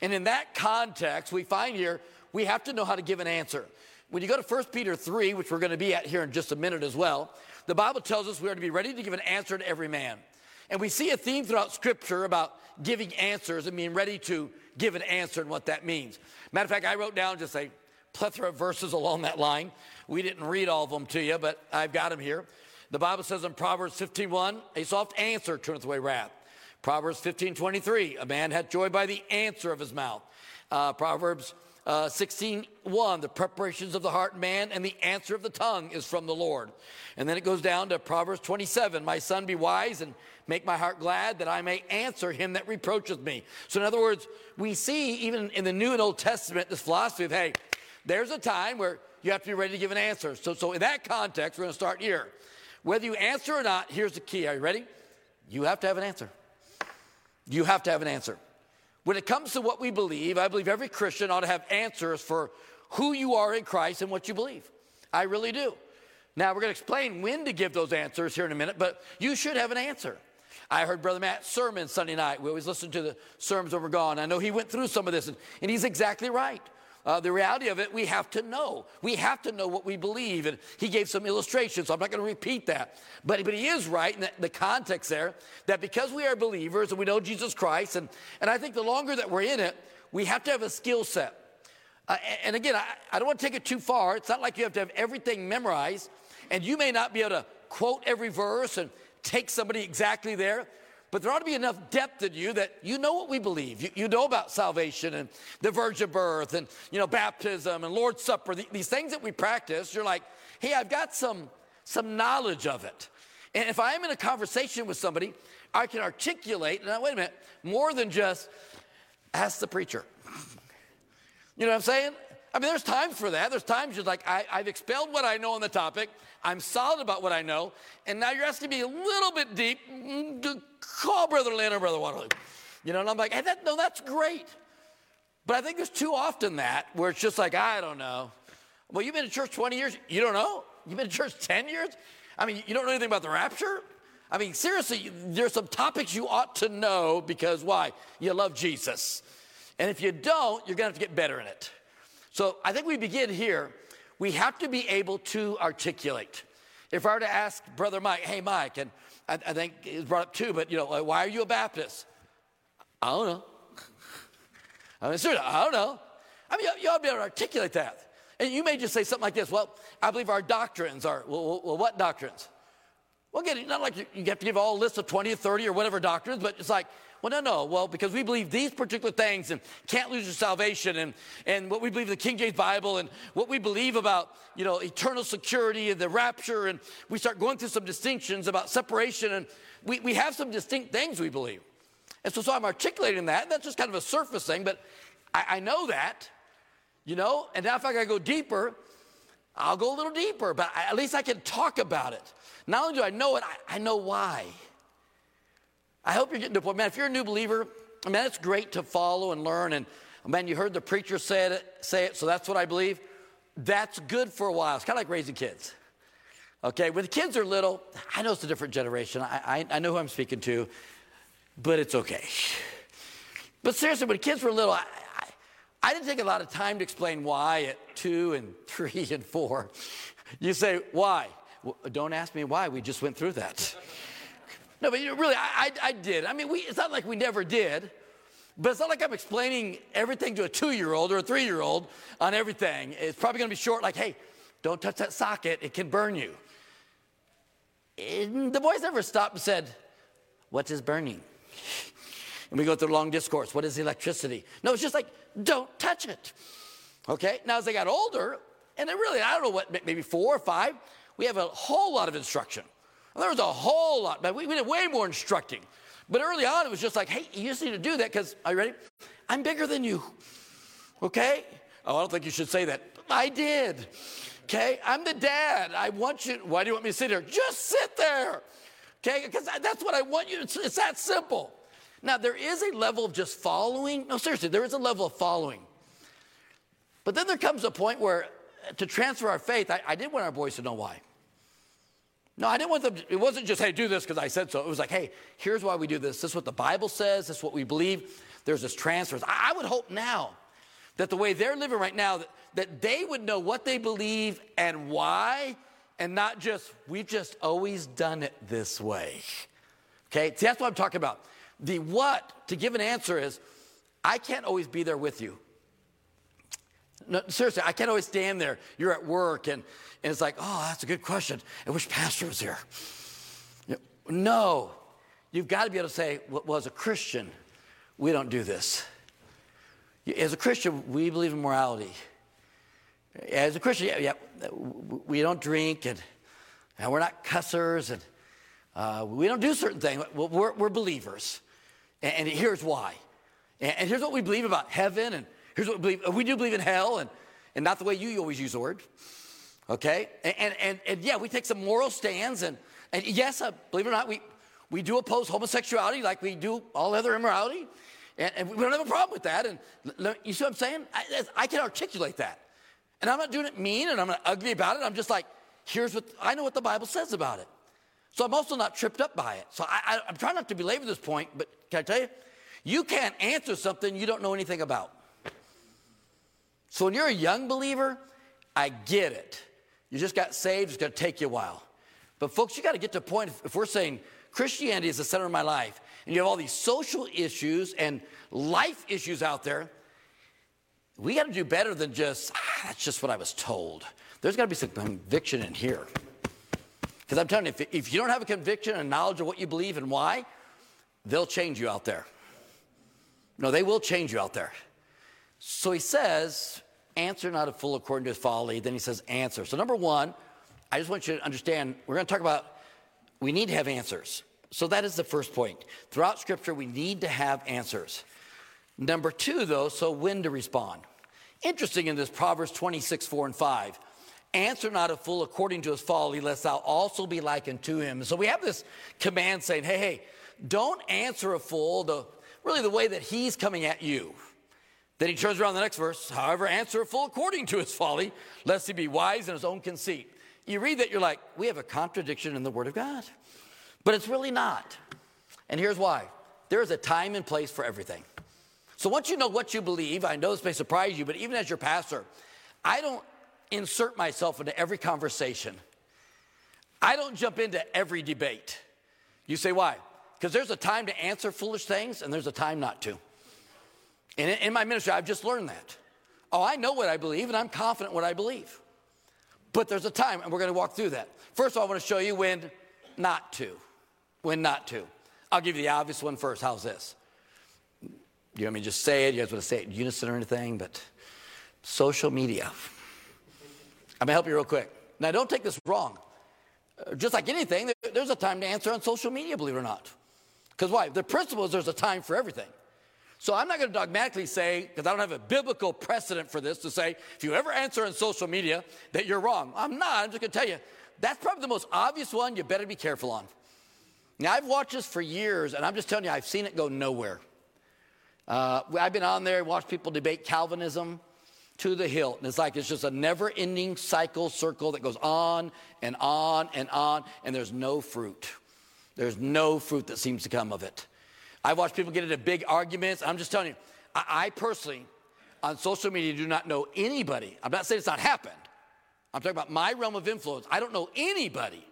And in that context, we find here we have to know how to give an answer. When you go to 1 Peter 3, which we're going to be at here in just a minute as well, the Bible tells us we are to be ready to give an answer to every man. And we see a theme throughout Scripture about giving answers and being ready to give an answer and what that means. Matter of fact, I wrote down just a plethora of verses along that line. We didn't read all of them to you, but I've got them here. The Bible says in Proverbs 15:1, a soft answer turneth away wrath. Proverbs 15:23, a man hath joy by the answer of his mouth. Uh, Proverbs uh, 16, 1, the preparations of the heart man and the answer of the tongue is from the Lord. And then it goes down to Proverbs 27, my son be wise and make my heart glad that I may answer him that reproacheth me. So in other words, we see even in the New and Old Testament this philosophy of, hey, there's a time where you have to be ready to give an answer. So, so in that context, we're going to start here. Whether you answer or not, here's the key. Are you ready? You have to have an answer. You have to have an answer. When it comes to what we believe, I believe every Christian ought to have answers for who you are in Christ and what you believe. I really do. Now, we're going to explain when to give those answers here in a minute, but you should have an answer. I heard Brother Matt's sermon Sunday night. We always listen to the sermons when we're gone. I know he went through some of this, and, and he's exactly right. Uh, the reality of it, we have to know. We have to know what we believe. And he gave some illustrations, so I'm not going to repeat that. But, but he is right in the, the context there that because we are believers and we know Jesus Christ, and, and I think the longer that we're in it, we have to have a skill set. Uh, and again, I, I don't want to take it too far. It's not like you have to have everything memorized, and you may not be able to quote every verse and take somebody exactly there. But there ought to be enough depth in you that you know what we believe. You, you know about salvation and the virgin birth and, you know, baptism and Lord's Supper, the, these things that we practice. You're like, hey, I've got some, some knowledge of it. And if I am in a conversation with somebody, I can articulate, now wait a minute, more than just ask the preacher. You know what I'm saying? I mean, there's times for that. There's times you're like, I, I've expelled what I know on the topic. I'm solid about what I know. And now you're asking me a little bit deep. mm, Call Brother Lynn or Brother Waterloo. You know, and I'm like, hey, that, no, that's great. But I think there's too often that where it's just like, I don't know. Well, you've been in church 20 years. You don't know? You've been in church 10 years? I mean, you don't know anything about the rapture? I mean, seriously, there's some topics you ought to know because why? You love Jesus. And if you don't, you're going to have to get better in it. So I think we begin here. We have to be able to articulate. If I were to ask Brother Mike, hey, Mike, and I, I think it's brought up too, but you know, why are you a Baptist? I don't know. I mean, seriously, I don't know. I mean, you, you ought to be able to articulate that. And you may just say something like this Well, I believe our doctrines are, well, well what doctrines? Well, again, not like you, you have to give all a list of 20 or 30 or whatever doctrines, but it's like, well, no, no. Well, because we believe these particular things and can't lose your salvation and, and what we believe in the King James Bible and what we believe about, you know, eternal security and the rapture. And we start going through some distinctions about separation. And we, we have some distinct things we believe. And so, so I'm articulating that. That's just kind of a surface thing, but I, I know that, you know. And now if I got to go deeper, I'll go a little deeper, but I, at least I can talk about it. Not only do I know it, I, I know why. I hope you're getting to the point, man. If you're a new believer, man, it's great to follow and learn. And man, you heard the preacher say it, say it, so that's what I believe. That's good for a while. It's kind of like raising kids. Okay, when the kids are little, I know it's a different generation. I, I, I know who I'm speaking to, but it's okay. But seriously, when kids were little, I, I, I didn't take a lot of time to explain why at two and three and four. You say, why? Well, don't ask me why. We just went through that. No, but you know, really, I, I, I did. I mean, we, it's not like we never did, but it's not like I'm explaining everything to a two year old or a three year old on everything. It's probably going to be short, like, hey, don't touch that socket, it can burn you. And the boys never stopped and said, What is burning? And we go through a long discourse. What is electricity? No, it's just like, don't touch it. Okay? Now, as they got older, and they really, I don't know what, maybe four or five, we have a whole lot of instruction. There was a whole lot, but we, we did way more instructing. But early on, it was just like, hey, you just need to do that because, are you ready? I'm bigger than you. Okay? Oh, I don't think you should say that. I did. Okay? I'm the dad. I want you. Why do you want me to sit here? Just sit there. Okay? Because that's what I want you. It's, it's that simple. Now, there is a level of just following. No, seriously, there is a level of following. But then there comes a point where to transfer our faith, I, I did want our boys to know why. No, I didn't want them, to, it wasn't just, hey, do this because I said so. It was like, hey, here's why we do this. This is what the Bible says. This is what we believe. There's this transfer. I, I would hope now that the way they're living right now, that, that they would know what they believe and why, and not just, we've just always done it this way. Okay? See, that's what I'm talking about. The what to give an answer is, I can't always be there with you. No, seriously, I can't always stand there. You're at work and, and it's like, oh, that's a good question. I wish Pastor was here. No, you've got to be able to say, well, as a Christian, we don't do this. As a Christian, we believe in morality. As a Christian, yeah, yeah we don't drink and, and, we're not cussers and uh, we don't do certain things. We're, we're believers. And, and, here's why. And, and here's what we believe about heaven and Here's what we believe. We do believe in hell, and, and not the way you always use the word. Okay? And, and, and, and yeah, we take some moral stands, and, and yes, uh, believe it or not, we, we do oppose homosexuality like we do all other immorality. And, and we don't have a problem with that. And you see what I'm saying? I, I can articulate that. And I'm not doing it mean and I'm not ugly about it. I'm just like, here's what I know what the Bible says about it. So I'm also not tripped up by it. So I, am trying not to belabor this point, but can I tell you? You can't answer something you don't know anything about. So when you're a young believer, I get it. You just got saved, it's to take you a while. But folks, you got to get to a point, if we're saying Christianity is the center of my life, and you have all these social issues and life issues out there, we got to do better than just, ah, that's just what I was told. There's got to be some conviction in here. Because I'm telling you, if, if you don't have a conviction and knowledge of what you believe and why, they'll change you out there. No, they will change you out there. So he says, answer not a fool according to his folly. Then he says, answer. So, number one, I just want you to understand we're going to talk about we need to have answers. So, that is the first point. Throughout Scripture, we need to have answers. Number two, though, so when to respond. Interesting in this Proverbs 26, 4 and 5. Answer not a fool according to his folly, lest thou also be likened to him. So we have this command saying, hey, hey, don't answer a fool the really the way that he's coming at you. Then he turns around the next verse, however, answer a fool according to his folly, lest he be wise in his own conceit. You read that, you're like, we have a contradiction in the Word of God. But it's really not. And here's why there is a time and place for everything. So once you know what you believe, I know this may surprise you, but even as your pastor, I don't insert myself into every conversation. I don't jump into every debate. You say, why? Because there's a time to answer foolish things and there's a time not to. In my ministry, I've just learned that. Oh, I know what I believe and I'm confident what I believe. But there's a time, and we're going to walk through that. First of all, I want to show you when not to. When not to. I'll give you the obvious one first. How's this? You want me to just say it? You guys want to say it in unison or anything? But social media. I'm going to help you real quick. Now, don't take this wrong. Uh, just like anything, there's a time to answer on social media, believe it or not. Because why? The principle is there's a time for everything. So I'm not going to dogmatically say, because I don't have a biblical precedent for this, to say, if you ever answer on social media, that you're wrong. I'm not. I'm just going to tell you, that's probably the most obvious one you better be careful on. Now, I've watched this for years, and I'm just telling you, I've seen it go nowhere. Uh, I've been on there and watched people debate Calvinism to the hilt. And it's like it's just a never ending cycle, circle that goes on and on and on, and there's no fruit. There's no fruit that seems to come of it. I've watched people get into big arguments. I'm just telling you, I, I personally, on social media, do not know anybody. I'm not saying it's not happened. I'm talking about my realm of influence. I don't know anybody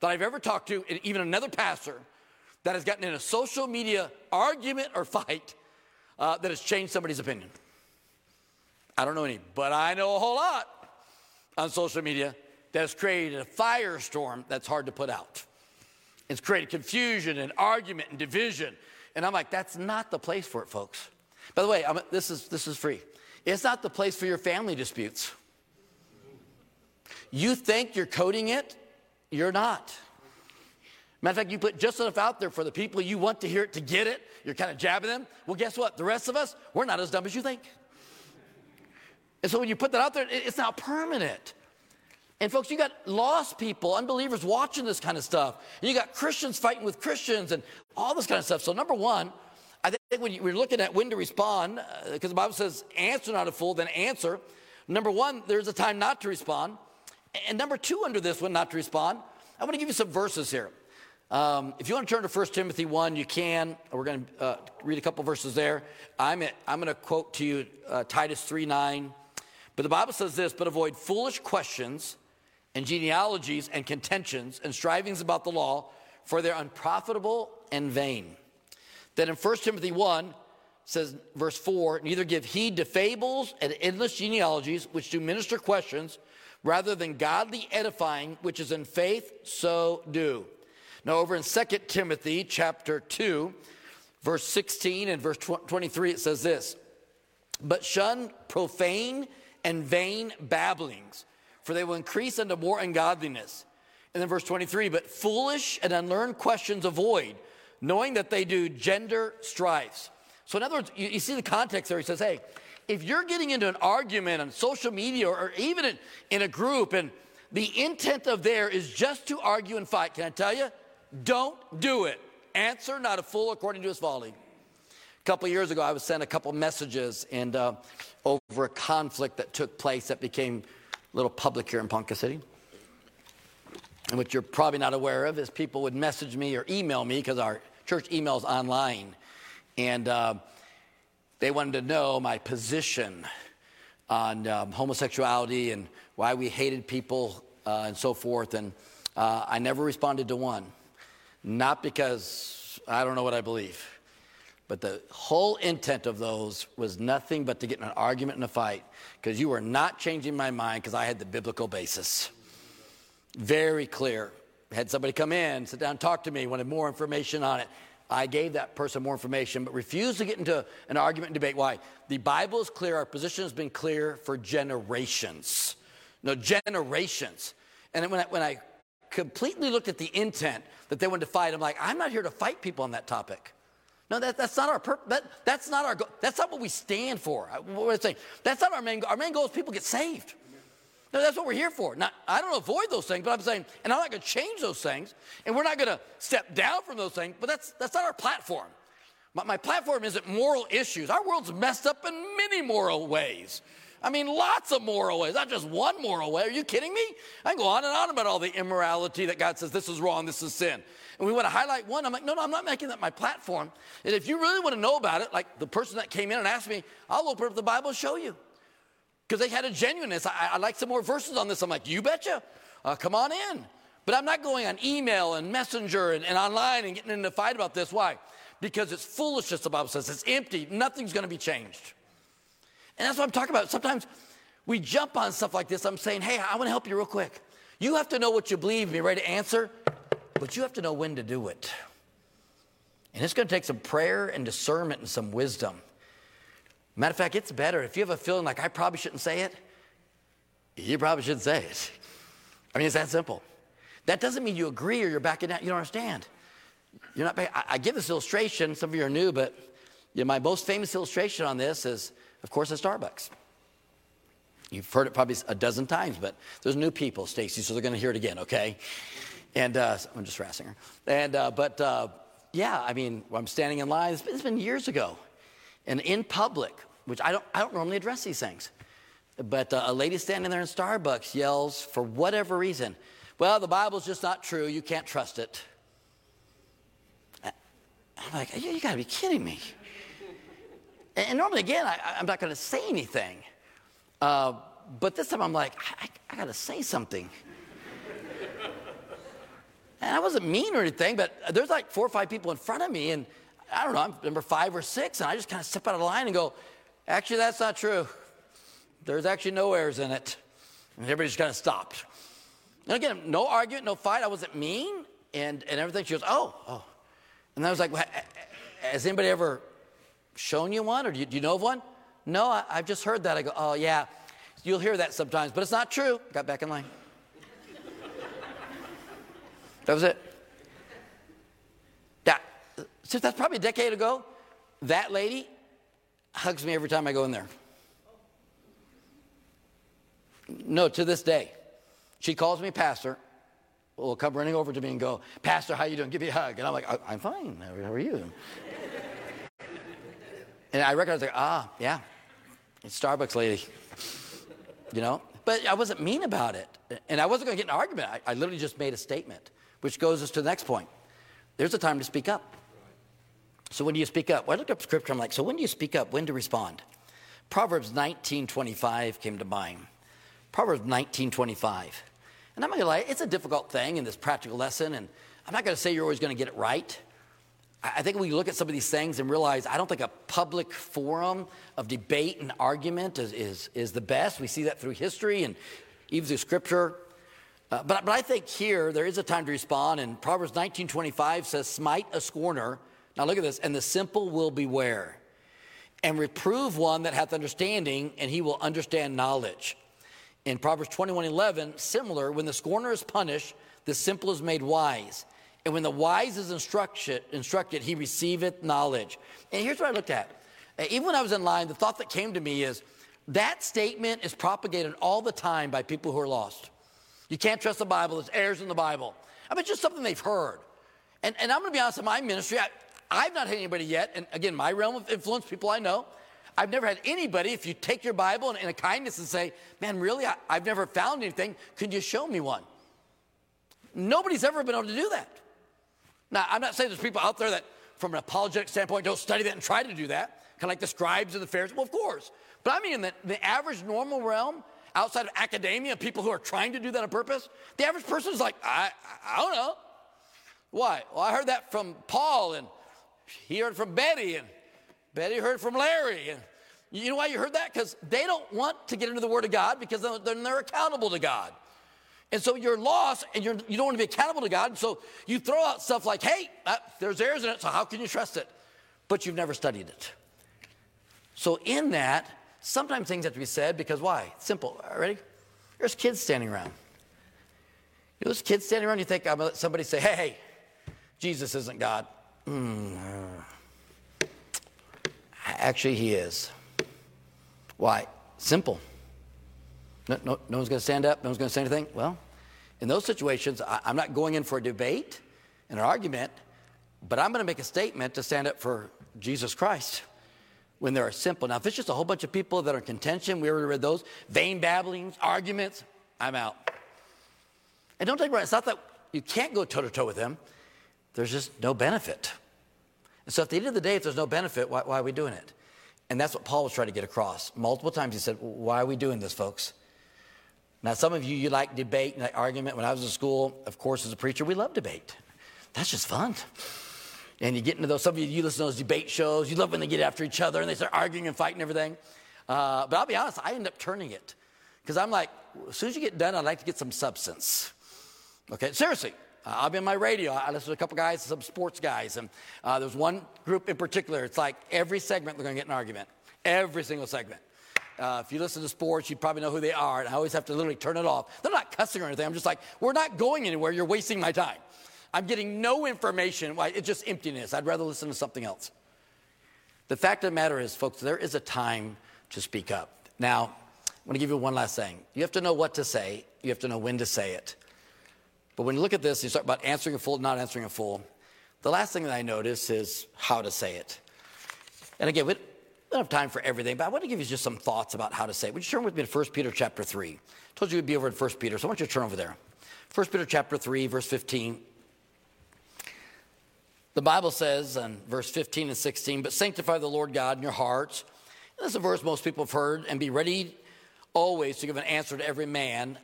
that I've ever talked to, even another pastor, that has gotten in a social media argument or fight uh, that has changed somebody's opinion. I don't know any, but I know a whole lot on social media that has created a firestorm that's hard to put out. It's created confusion and argument and division. And I'm like, that's not the place for it, folks. By the way, I'm, this, is, this is free. It's not the place for your family disputes. You think you're coding it, you're not. Matter of fact, you put just enough out there for the people you want to hear it to get it. You're kind of jabbing them. Well, guess what? The rest of us, we're not as dumb as you think. And so when you put that out there, it's not permanent. And folks, you got lost people, unbelievers watching this kind of stuff. And you got Christians fighting with Christians and all this kind of stuff. So, number one, I think when we're looking at when to respond, because uh, the Bible says, answer not a fool, then answer. Number one, there's a time not to respond. And number two, under this one, not to respond, I want to give you some verses here. Um, if you want to turn to 1 Timothy 1, you can. We're going to uh, read a couple verses there. I'm, at, I'm going to quote to you uh, Titus 3 9. But the Bible says this, but avoid foolish questions and genealogies and contentions and strivings about the law, for they're unprofitable and vain. Then in 1 Timothy 1 says, verse 4, neither give heed to fables and endless genealogies, which do minister questions, rather than godly edifying, which is in faith, so do. Now, over in 2 Timothy chapter 2, verse 16 and verse 23, it says this But shun profane and vain babblings for they will increase unto more ungodliness. And then verse 23, but foolish and unlearned questions avoid, knowing that they do gender strifes. So, in other words, you, you see the context there. He says, hey, if you're getting into an argument on social media or, even in, in a group, and the intent of there is just to argue and fight, can I tell you? Don't do it. Answer not a fool according to his folly. A couple years ago, I was sent a couple messages and uh, over a conflict that took place that became little public here in Ponca City. And what you're probably not aware of is people would message me or email me because our church emails online. And uh, they wanted to know my position on um, homosexuality and why we hated people uh, and so forth. And uh, I never responded to one. Not because I don't know what I believe, but the whole intent of those was nothing but to get in an argument and a fight because you were not changing my mind because I had the biblical basis. Very clear. Had somebody come in, sit down, talk to me, wanted more information on it. I gave that person more information, but refused to get into an argument and debate. Why? The Bible is clear. Our position has been clear for generations. No, generations. And when I, when I completely looked at the intent that they wanted to fight, I'm like, I'm not here to fight people on that topic. No, that, that's not our purpose. That, that's not our goal. That's not what we stand for. What I'm saying, that's not our main goal. Our main goal is people get saved. No, that's what we're here for. Now, I don't avoid those things, but I'm saying, and I'm not going to change those things, and we're not going to step down from those things, but that's, that's not our platform. My, my platform isn't moral issues. Our world's messed up in many moral ways. I mean, lots of moral ways, not just one moral way. Are you kidding me? I can go on and on about all the immorality that God says this is wrong, this is sin. And we want to highlight one. I'm like, no, no, I'm not making that my platform. And if you really want to know about it, like the person that came in and asked me, I'll open up the Bible and show you because they had a genuineness. I, I like some more verses on this. I'm like, you betcha. Uh, come on in. But I'm not going on email and messenger and, and online and getting into a fight about this. Why? Because it's foolishness, the Bible says. It's empty. Nothing's going to be changed. And that's what I'm talking about. Sometimes we jump on stuff like this. I'm saying, hey, I want to help you real quick. You have to know what you believe, and be ready to answer, but you have to know when to do it. And it's going to take some prayer and discernment and some wisdom. Matter of fact, it's better if you have a feeling like I probably shouldn't say it, you probably shouldn't say it. I mean, it's that simple. That doesn't mean you agree or you're backing out. You don't understand. You're not. I, I give this illustration. Some of you are new, but you know, my most famous illustration on this is, of course, at Starbucks. You've heard it probably a dozen times, but there's new people, Stacy, so they're going to hear it again, okay? And uh, I'm just harassing her. And uh, but uh, yeah, I mean, I'm standing in line. It's been, it's been years ago, and in public, which I don't, I don't normally address these things, but uh, a lady standing there in Starbucks yells for whatever reason, "Well, the Bible's just not true. You can't trust it." I'm like, you, you got to be kidding me. And, normally, again, I, I'm not going to say anything. Uh, but this time I'm like, I, I got to say something. and I wasn't mean or anything, but there's like four or five people in front of me, and I don't know, I'm number five or six, and I just kind of step out of line and go, actually, that's not true. There's actually no errors in it. And everybody just kind of stopped. And again, no argument, no fight. I wasn't mean and, and everything. She goes, oh, oh. And I was like, well, has anybody ever shown you one or do you, do you know of one? No, I, I've just heard that. I go, oh, yeah. You'll hear that sometimes, but it's not true. Got back in line. that was it. That, since that's probably a decade ago, that lady hugs me every time I go in there. No, to this day. She calls me pastor. Will come running over to me and go, Pastor, how you doing? Give me a hug. And I'm like, "I- I'm fine. How are you? And I recognize, like, ah, yeah, it's Starbucks lady. You know? But I wasn't mean about it. And I wasn't going to get an argument. I, I literally just made a statement, which goes us to the next point. There's a time to speak up. So when do you speak up? Well, I looked up scripture. I'm like, so when do you speak up? When to respond? Proverbs 19:25 came to mind. Proverbs 19:25. And I'm not gonna lie, it's a difficult thing in this practical lesson, and I'm not gonna say you're always gonna get it right. I think we look at some of these things and realize I don't think a public forum of debate and argument is, is, is the best. We see that through history and even through scripture. Uh, but, but I think here there is a time to respond, and Proverbs 19:25 says, "Smite a scorner." Now look at this, and the simple will beware, and reprove one that hath understanding, and he will understand knowledge. In Proverbs 21:11, similar, when the scorner is punished, the simple is made wise, and when the wise is instructed, instructed he receiveth knowledge. And here's what I looked at. Even when I was in line, the thought that came to me is that statement is propagated all the time by people who are lost. You can't trust the Bible, there's errors in the Bible. I mean, it's just something they've heard. And, and I'm going to be honest, in my ministry, I, I've not had anybody yet, and again, my realm of influence, people I know, I've never had anybody, if you take your Bible in, in a kindness and say, man, really, I, I've never found anything, could you show me one? Nobody's ever been able to do that. Now, I'm not saying there's people out there that, from an apologetic standpoint, don't study that and try to do that, kind of like the scribes and the Pharisees. Well, of course. But I mean, in the, the average normal realm, outside of academia, people who are trying to do that on purpose, the average person is like, I, I, don't know. Why? Well, I heard that from Paul, and he heard from Betty, and Betty heard from Larry. And you know why you heard that? Because they don't want to get into the Word of God because then they're accountable to God. And so you're lost and you're, you don't want to be accountable to God. And so you throw out stuff like, hey, uh, there's errors in it, so how can you trust it? But you've never studied it. So in that, sometimes things have to be said because why? Simple. Ready? There's kids standing around. Those kids standing around, you think I'm gonna let somebody say, hey, hey, Jesus isn't God. Mm, uh. Actually, he is. Why? Simple. No, no, no one's going to stand up. No one's going to say anything. Well, in those situations, I, I'm not going in for a debate and an argument, but I'm going to make a statement to stand up for Jesus Christ when they are simple. Now, if it's just a whole bunch of people that are in contention, we already read those, vain babblings, arguments, I'm out. And don't take it right, it's not that you can't go toe to toe with them, there's just no benefit. And so at the end of the day, if there's no benefit, why, why are we doing it? And that's what Paul was trying to get across. Multiple times he said, Why are we doing this, folks? Now, some of you, you like debate and like argument. When I was in school, of course, as a preacher, we love debate. That's just fun. And you get into those, some of you, you listen to those debate shows. You love when they get after each other and they start arguing and fighting and everything. Uh, but I'll be honest, I end up turning it. Because I'm like, as soon as you get done, I'd like to get some substance. Okay, seriously. I'll be on my radio. I listen to a couple guys, some sports guys. And uh, there's one group in particular, it's like every segment they're going to get an argument. Every single segment. Uh, if you listen to sports, you probably know who they are. And I always have to literally turn it off. They're not cussing or anything. I'm just like, we're not going anywhere. You're wasting my time. I'm getting no information. It's just emptiness. I'd rather listen to something else. The fact of the matter is, folks, there is a time to speak up. Now, I'm going to give you one last thing. You have to know what to say, you have to know when to say it. But when you look at this, you talk about answering a full, not answering a full. The last thing that I notice is how to say it. And again, don't have time for everything, but I want to give you just some thoughts about how to say it. Would you turn with me to 1 Peter chapter 3? I told you we'd be over in 1 Peter, so I want you to turn over there. 1 Peter chapter 3, verse 15. The Bible says in verse 15 and 16, but sanctify the Lord God in your hearts. And this is a verse most people have heard, and be ready always to give an answer to every man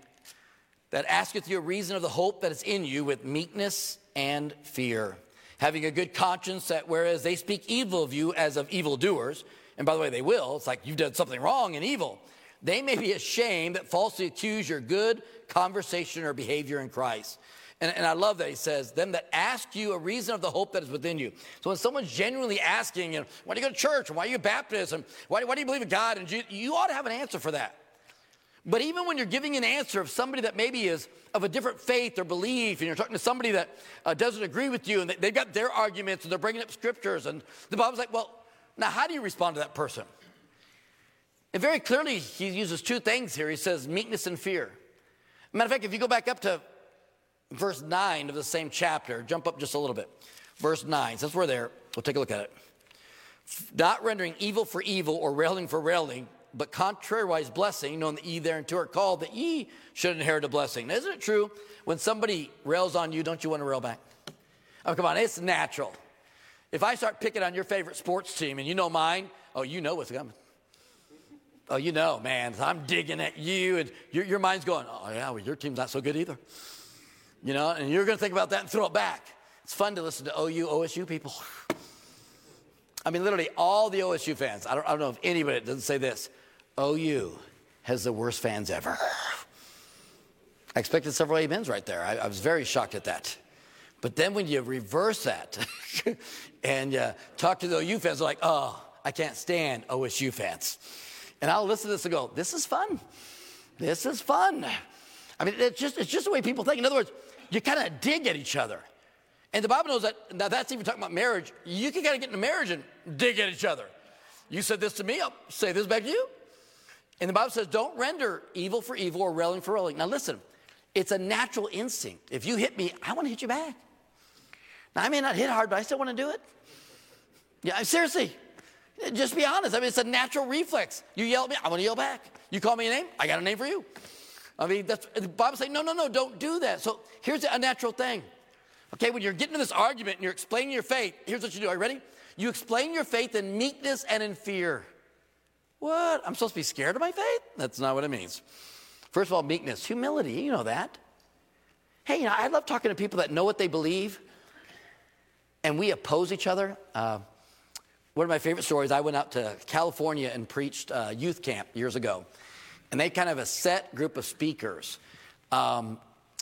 that asketh you a reason of the hope that is in you with meekness and fear, having a good conscience that whereas they speak evil of you as of evildoers, and by the way, they will, it's like you've done something wrong and evil, they may be ashamed that falsely accuse your good conversation or behavior in Christ. And, and, I love that he says, them that ask you a reason of the hope that is within you. So when someone's genuinely asking, you know, why do you go to church? Why are you Baptist? And why, why do you believe in God? And you, you ought to have an answer for that. But even when you're giving an answer of somebody that maybe is of a different faith or belief, and you're talking to somebody that uh, doesn't agree with you, and they've got their arguments, and they're bringing up scriptures, and the Bible's like, well, now how do you respond to that person? And very clearly, he uses two things here. He says meekness and fear. Matter of fact, if you go back up to verse 9 of the same chapter, jump up just a little bit. Verse 9, since we're there, we'll take a look at it. Not rendering evil for evil or railing for railing, but contrariwise blessing, knowing that ye thereunto are called, that ye should inherit a blessing. Now, isn't it true? When somebody rails on you, don't you want to rail back? Oh, come on, it's natural. If I start picking on your favorite sports team and you know mine, oh, you know what's coming. Oh, you know, man, I'm digging at you, and your, your mind's going, oh, yeah, well, your team's not so good either. You know, and you're going to think about that and throw it back. It's fun to listen to OU, OSU people. I mean, literally, all the OSU fans, I don't, I don't know if anybody doesn't say this OU has the worst fans ever. I expected several amens right there. I, I was very shocked at that. But then when you reverse that and uh, talk to the OU fans, they're like, oh, I can't stand OSU fans. And I'll listen to this and go, this is fun. This is fun. I mean, it's just, it's just the way people think. In other words, you kind of dig at each other. And the Bible knows that, now that's even talking about marriage. You can kind of get in a marriage and dig at each other. You said this to me, I'll say this back to you. And the Bible says, don't render evil for evil or railing for railing. Now, listen, it's a natural instinct. If you hit me, I want to hit you back. Now, I may not hit hard, but I still want to do it. Yeah, seriously. Just be honest. I mean, it's a natural reflex. You yell at me, I want to yell back. You call me a name, I got a name for you. I mean, that's, the Bible saying, no, no, no, don't do that. So here's a natural thing. Okay, when you're getting to this argument and you're explaining your faith, here's what you do. Are you ready? You explain your faith in meekness and in fear. What? I'm supposed to be scared of my faith? That's not what it means. First of all, meekness, humility, you know that. Hey, you know, I love talking to people that know what they believe and we oppose each other. Uh, one of my favorite stories, I went out to California and preached uh, youth camp years ago. And they kind of a set group of speakers. Um,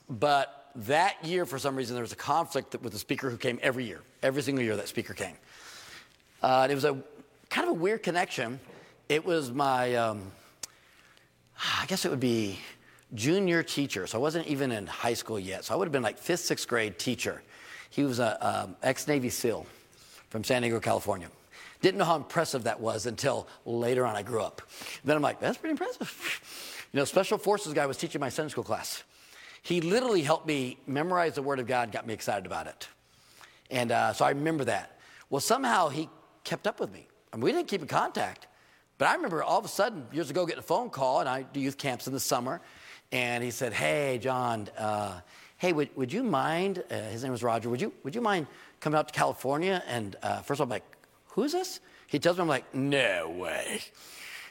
but that year, for some reason, there was a conflict with the speaker who came every year. Every single year, that speaker came. Uh, it was a kind of a weird connection it was my, um, I guess it would be junior teacher. So I wasn't even in high school yet. So I would have been like fifth, sixth grade teacher. He was an um, ex Navy SEAL from San Diego, California. Didn't know how impressive that was until later on I grew up. Then I'm like, that's pretty impressive. You know, special forces guy was teaching my Sunday school class. He literally helped me memorize the Word of God, got me excited about it. And uh, so I remember that. Well, somehow he kept up with me. I mean, we didn't keep in contact. But I remember all of a sudden, years ago, getting a phone call, and I do youth camps in the summer. And he said, Hey, John, uh, hey, would, would you mind? Uh, his name was Roger. Would you, would you mind coming out to California? And uh, first of all, I'm like, Who's this? He tells me, I'm like, No way. And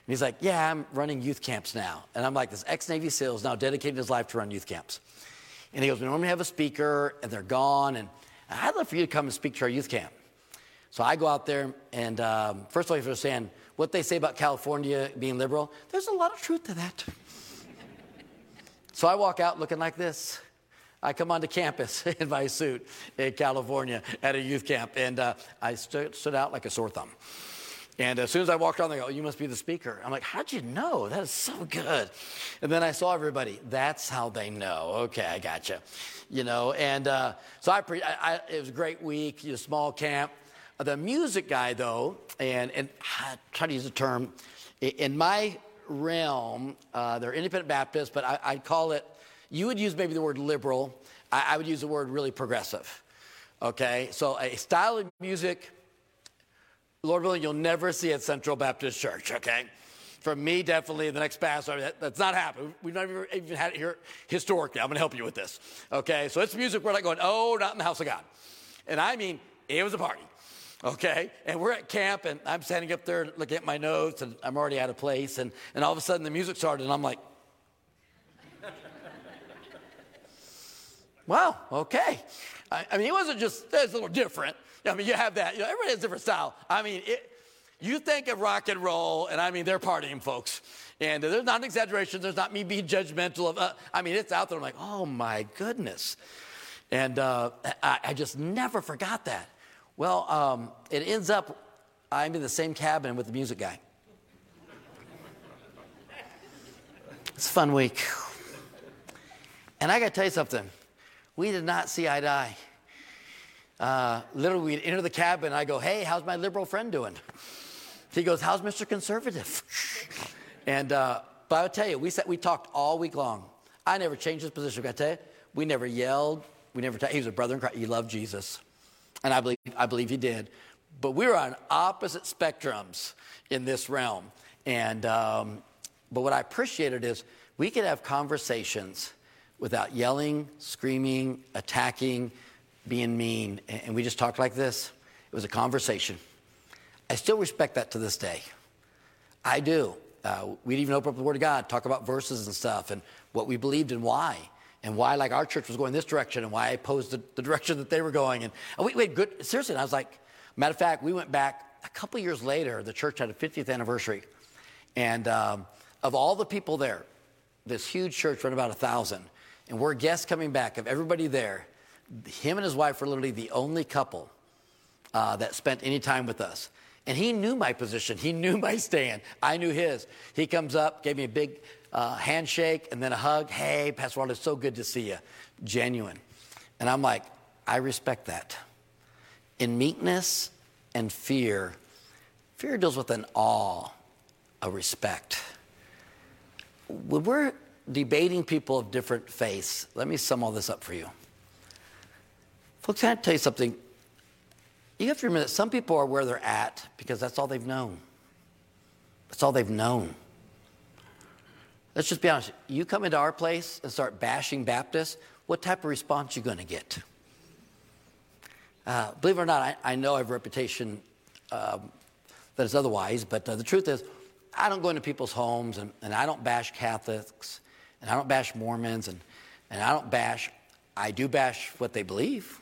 he's like, Yeah, I'm running youth camps now. And I'm like, This ex Navy SEAL is now dedicating his life to run youth camps. And he goes, We normally have a speaker, and they're gone. And I'd love for you to come and speak to our youth camp. So I go out there, and um, first of all, you understand what they say about California being liberal. There's a lot of truth to that. so I walk out looking like this. I come onto campus in my suit in California at a youth camp, and uh, I stood, stood out like a sore thumb. And as soon as I walked on, they go, oh, You must be the speaker. I'm like, How'd you know? That is so good. And then I saw everybody. That's how they know. Okay, I gotcha. You know, and uh, so I, pre- I, I, it was a great week, you know, small camp. The music guy, though, and, and I try to use the term, in my realm, uh, they're independent Baptists, but I, I'd call it, you would use maybe the word liberal. I, I would use the word really progressive. Okay? So a style of music, Lord willing, you'll never see at Central Baptist Church, okay? For me, definitely, the next pastor, that, that's not happened. We've never even had it here historically. I'm going to help you with this, okay? So it's music we're like going, oh, not in the house of God. And I mean, it was a party okay? And we're at camp, and I'm standing up there looking at my notes, and I'm already out of place. And, and all of a sudden, the music started, and I'm like, wow, okay. I, I mean, it wasn't just, it's a little different. I mean, you have that. You know, everybody has a different style. I mean, it, you think of rock and roll, and I mean, they're partying, folks. And there's not an exaggeration. There's not me being judgmental of. Uh, I mean, it's out there. I'm like, oh my goodness. And uh, I, I just never forgot that. Well, um, it ends up I'm in the same cabin with the music guy. It's a fun week. And I got to tell you something. We did not see eye to eye. Uh, literally, we'd enter the cabin. I go, "Hey, how's my liberal friend doing?" He goes, "How's Mr. Conservative?" and uh, but I'll tell you, we sat, we talked all week long. I never changed his position. I tell you, we never yelled. We never. He was a brother in Christ. He loved Jesus and I believe, I believe he did. But we were on opposite spectrums in this realm. And, um, but what I appreciated is we could have conversations without yelling, screaming, attacking, being mean. And we just talked like this. It was a conversation. I still respect that to this day. I do. Uh, we'd even open up the Word of God, talk about verses and stuff, and what we believed and why and why like our church was going this direction and why I opposed the, the direction that they were going. And, and we, we, had good, seriously, I was like, matter of fact, we went back a couple years later, the church had a 50th anniversary. And um, of all the people there, this huge church ran about a thousand. And we're guests coming back of everybody there. Him and his wife were literally the only couple uh, that spent any time with us. And he knew my position. He knew my stand. I knew his. He comes up, gave me a big uh, handshake and then a hug. Hey, Pastor Walter, it's so good to see you. Genuine. And I'm like, I respect that. In meekness and fear, fear deals with an awe, a respect. When we're debating people of different faiths, let me sum all this up for you. Folks, can I tell you something? You have to remember that some people are where they're at because that's all they've known. That's all they've known. Let's just be honest. You come into our place and start bashing Baptists, what type of response you going to get? Uh, believe it or not, I, I, know I have a reputation um, that is otherwise, but uh, the truth is, I don't go into people's homes and, and I don't bash Catholics and I don't bash Mormons and, and I don't bash, I do bash what they believe.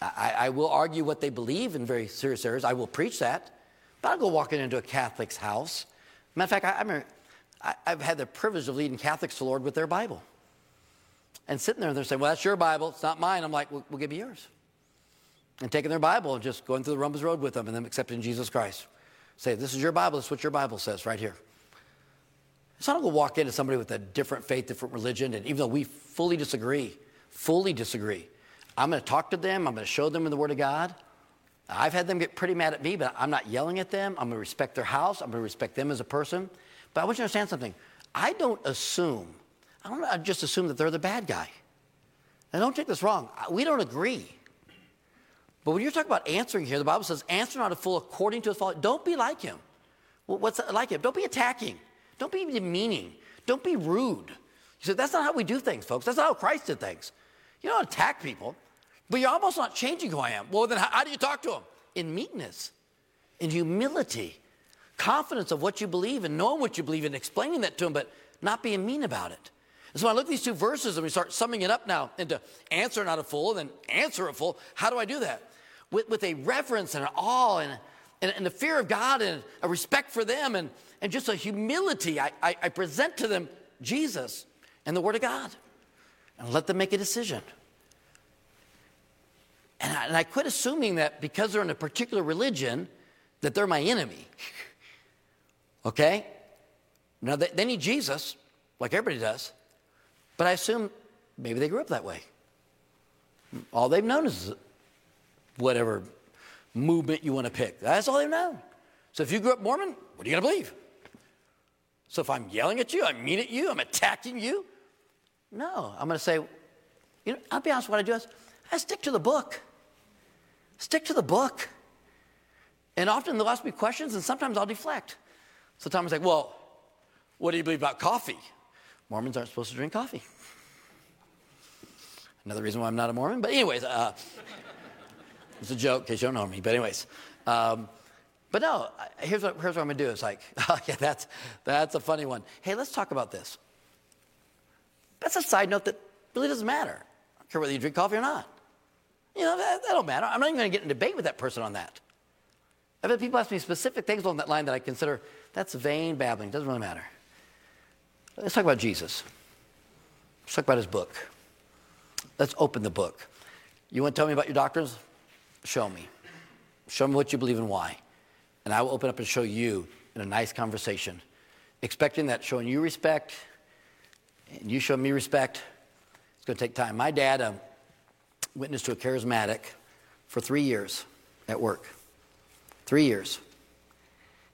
I, I will argue what they believe in very serious areas. I will preach that. But I'll go walking into a Catholic's house. Matter of fact, I, I remember I, have had the privilege of leading Catholics to the Lord with their Bible. And sitting there, and they're saying, Well, that's your Bible. It's not mine. I'm like, We'll, we'll give you yours. And taking their Bible and just going through the Romans Road with them and them accepting Jesus Christ. Say, This is your Bible. This is what your Bible says right here. It's not going to walk into somebody with a different faith, different religion, and even though we fully disagree, fully disagree, I'm going to talk to them, I'm going to show them in the Word of God, I've had them get pretty mad at me, but I'm not yelling at them. I'm going to respect their house. I'm going to respect them as a person. But I want you to understand something. I don't assume, I don't just assume that they're the bad guy. Now, don't take this wrong. We don't agree. But when you're talking about answering here, the Bible says, answer not a fool according to his fault. Don't be like him. What's like him? Don't be attacking. Don't be demeaning. Don't be rude. You said, that's not how we do things, folks. That's not how Christ did things. You don't attack people, but you're almost not changing who I am. Well, then how, how do you talk to them? In meekness, in humility, confidence of what you believe and knowing what you believe and explaining that to them, but not being mean about it. And so I look at these two verses and we start summing it up now into answer not a fool and then answer a fool. How do I do that? With, with a reverence and an awe and, and, and a fear of God and a respect for them and, and just a humility. I, I, I present to them Jesus and the Word of God and let them make a decision. And I, and I quit assuming that because they're in a particular religion, that they're my enemy. okay? Now, they, they need Jesus, like everybody does, but I assume maybe they grew up that way. All they've known is whatever movement you want to pick. That's all they've known. So if you grew up Mormon, what are you going to believe? So if I'm yelling at you, I'm mean at you, I'm attacking you, no, I'm going to say, you know, I'll be honest, what I do is I stick to the book. Stick to the book. And often they'll ask me questions, and sometimes I'll deflect. So Thomas like, well, what do you believe about coffee? Mormons aren't supposed to drink coffee. Another reason why I'm not a Mormon. But anyways, uh, it's a joke in case you don't know me. But anyways, um, but no, here's what, here's what I'm going to do. It's like, oh, yeah, that's, that's a funny one. Hey, let's talk about this. That's a side note that really doesn't matter. I don't care whether you drink coffee or not. You know, that, that don't matter. I'm not even going to get in debate with that person on that. I've had people ask me specific things along that line that I consider that's vain babbling. It Doesn't really matter. Let's talk about Jesus. Let's talk about his book. Let's open the book. You want to tell me about your doctrines? Show me. Show me what you believe and why. And I will open up and show you in a nice conversation, expecting that showing you respect and you show me respect. It's going to take time. My dad um, witnessed to a charismatic for three years at work. Three years.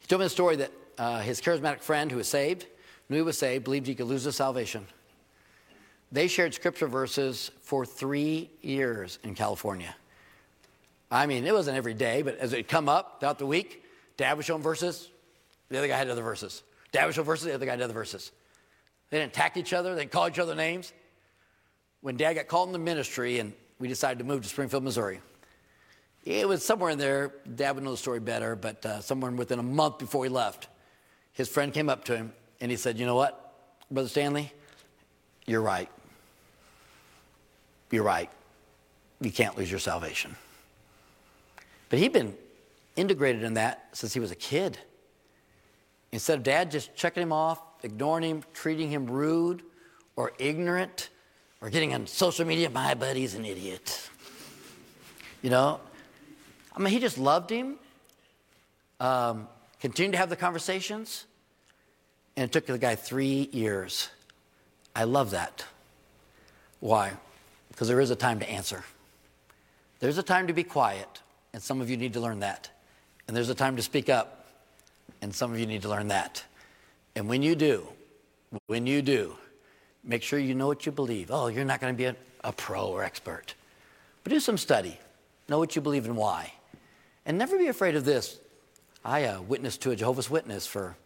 He told me the story that uh, his charismatic friend who was saved, knew he was saved, believed he could lose his salvation. They shared scripture verses for three years in California. I mean, it wasn't every day, but as it come up throughout the week, dad would show him verses, the other guy had other verses. Dad would show verses, the other guy had other verses. They didn't attack each other, they didn't call each other names. When dad got called in the ministry and we decided to move to Springfield, Missouri, it was somewhere in there, dad would know the story better, but uh, somewhere within a month before he left, his friend came up to him and he said, You know what, Brother Stanley? You're right. You're right. You can't lose your salvation. But he'd been integrated in that since he was a kid. Instead of dad just checking him off, ignoring him, treating him rude or ignorant, or getting on social media, my buddy's an idiot. You know, I mean, he just loved him, um, continued to have the conversations, and it took the guy three years. I love that. Why? Because there is a time to answer. There's a time to be quiet, and some of you need to learn that. And there's a time to speak up, and some of you need to learn that. And when you do, when you do, make sure you know what you believe. Oh, you're not going to be a, a pro or expert, but do some study. Know what you believe and why. And never be afraid of this. I uh, witnessed to a Jehovah's Witness for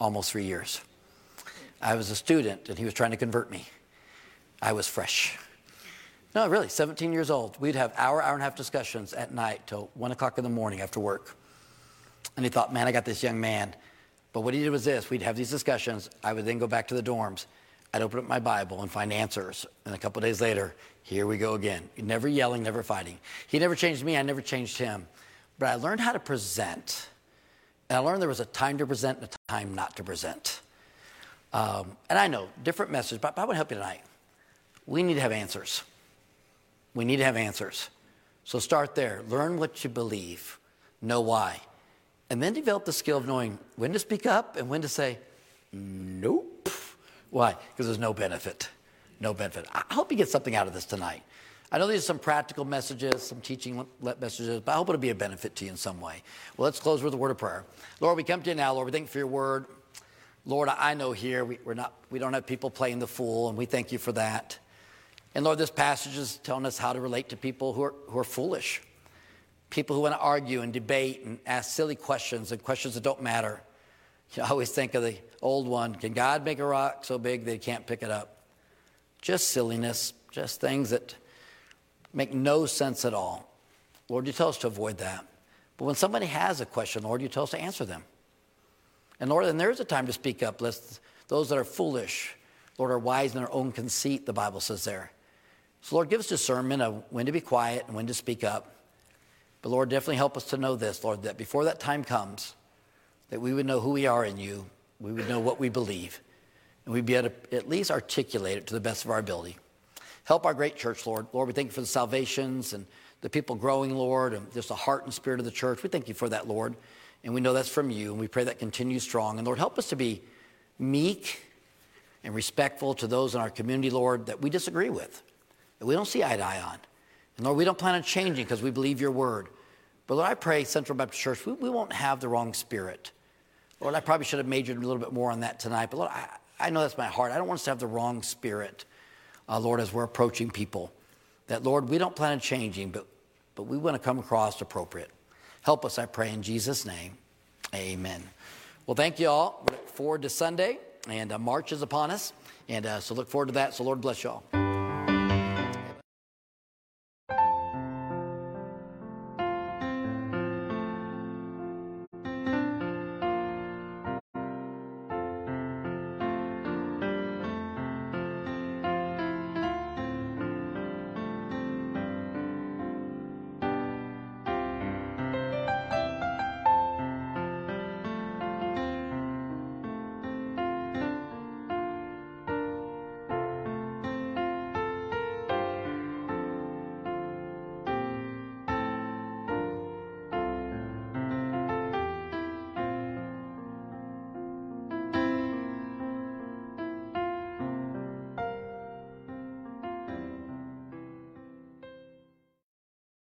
almost three years. I was a student and he was trying to convert me. I was fresh. No, really, 17 years old. We'd have hour, hour and a half discussions at night till one o'clock in the morning after work. And he thought, man, I got this young man. But what he did was this we'd have these discussions. I would then go back to the dorms. I'd open up my Bible and find answers. And a couple days later, here we go again. Never yelling, never fighting. He never changed me, I never changed him. But I learned how to present. And I learned there was a time to present and a time not to present. Um, and I know, different message, but I want to help you tonight. We need to have answers. We need to have answers. So start there. Learn what you believe, know why. And then develop the skill of knowing when to speak up and when to say, nope. Why? Because there's no benefit. No benefit. I hope you get something out of this tonight. I know these are some practical messages, some teaching messages, but I hope it'll be a benefit to you in some way. Well, let's close with a word of prayer. Lord, we come to you now, Lord. We thank you for your word. Lord, I know here we, we're not, we don't have people playing the fool, and we thank you for that. And Lord, this passage is telling us how to relate to people who are, who are foolish, people who want to argue and debate and ask silly questions and questions that don't matter. You always think of the old one Can God make a rock so big they can't pick it up? Just silliness, just things that make no sense at all. Lord, you tell us to avoid that. But when somebody has a question, Lord, you tell us to answer them. And Lord, then there is a time to speak up, lest those that are foolish, Lord, are wise in their own conceit, the Bible says there. So, Lord, give us discernment of when to be quiet and when to speak up. But, Lord, definitely help us to know this, Lord, that before that time comes, that we would know who we are in you, we would know what we believe, and we'd be able to at least articulate it to the best of our ability. Help our great church, Lord. Lord, we thank you for the salvations and the people growing, Lord, and just the heart and spirit of the church. We thank you for that, Lord. And we know that's from you, and we pray that continues strong. And Lord, help us to be meek and respectful to those in our community, Lord, that we disagree with that we don't see eye to eye on. Lord, we don't plan on changing because we believe your word. But Lord, I pray, Central Baptist Church, we, we won't have the wrong spirit. Lord, I probably should have majored a little bit more on that tonight. But Lord, I, I know that's my heart. I don't want us to have the wrong spirit, uh, Lord, as we're approaching people. That, Lord, we don't plan on changing, but, but we want to come across appropriate. Help us, I pray, in Jesus' name. Amen. Well, thank you all. We look forward to Sunday, and uh, March is upon us. And uh, so look forward to that. So, Lord bless you all.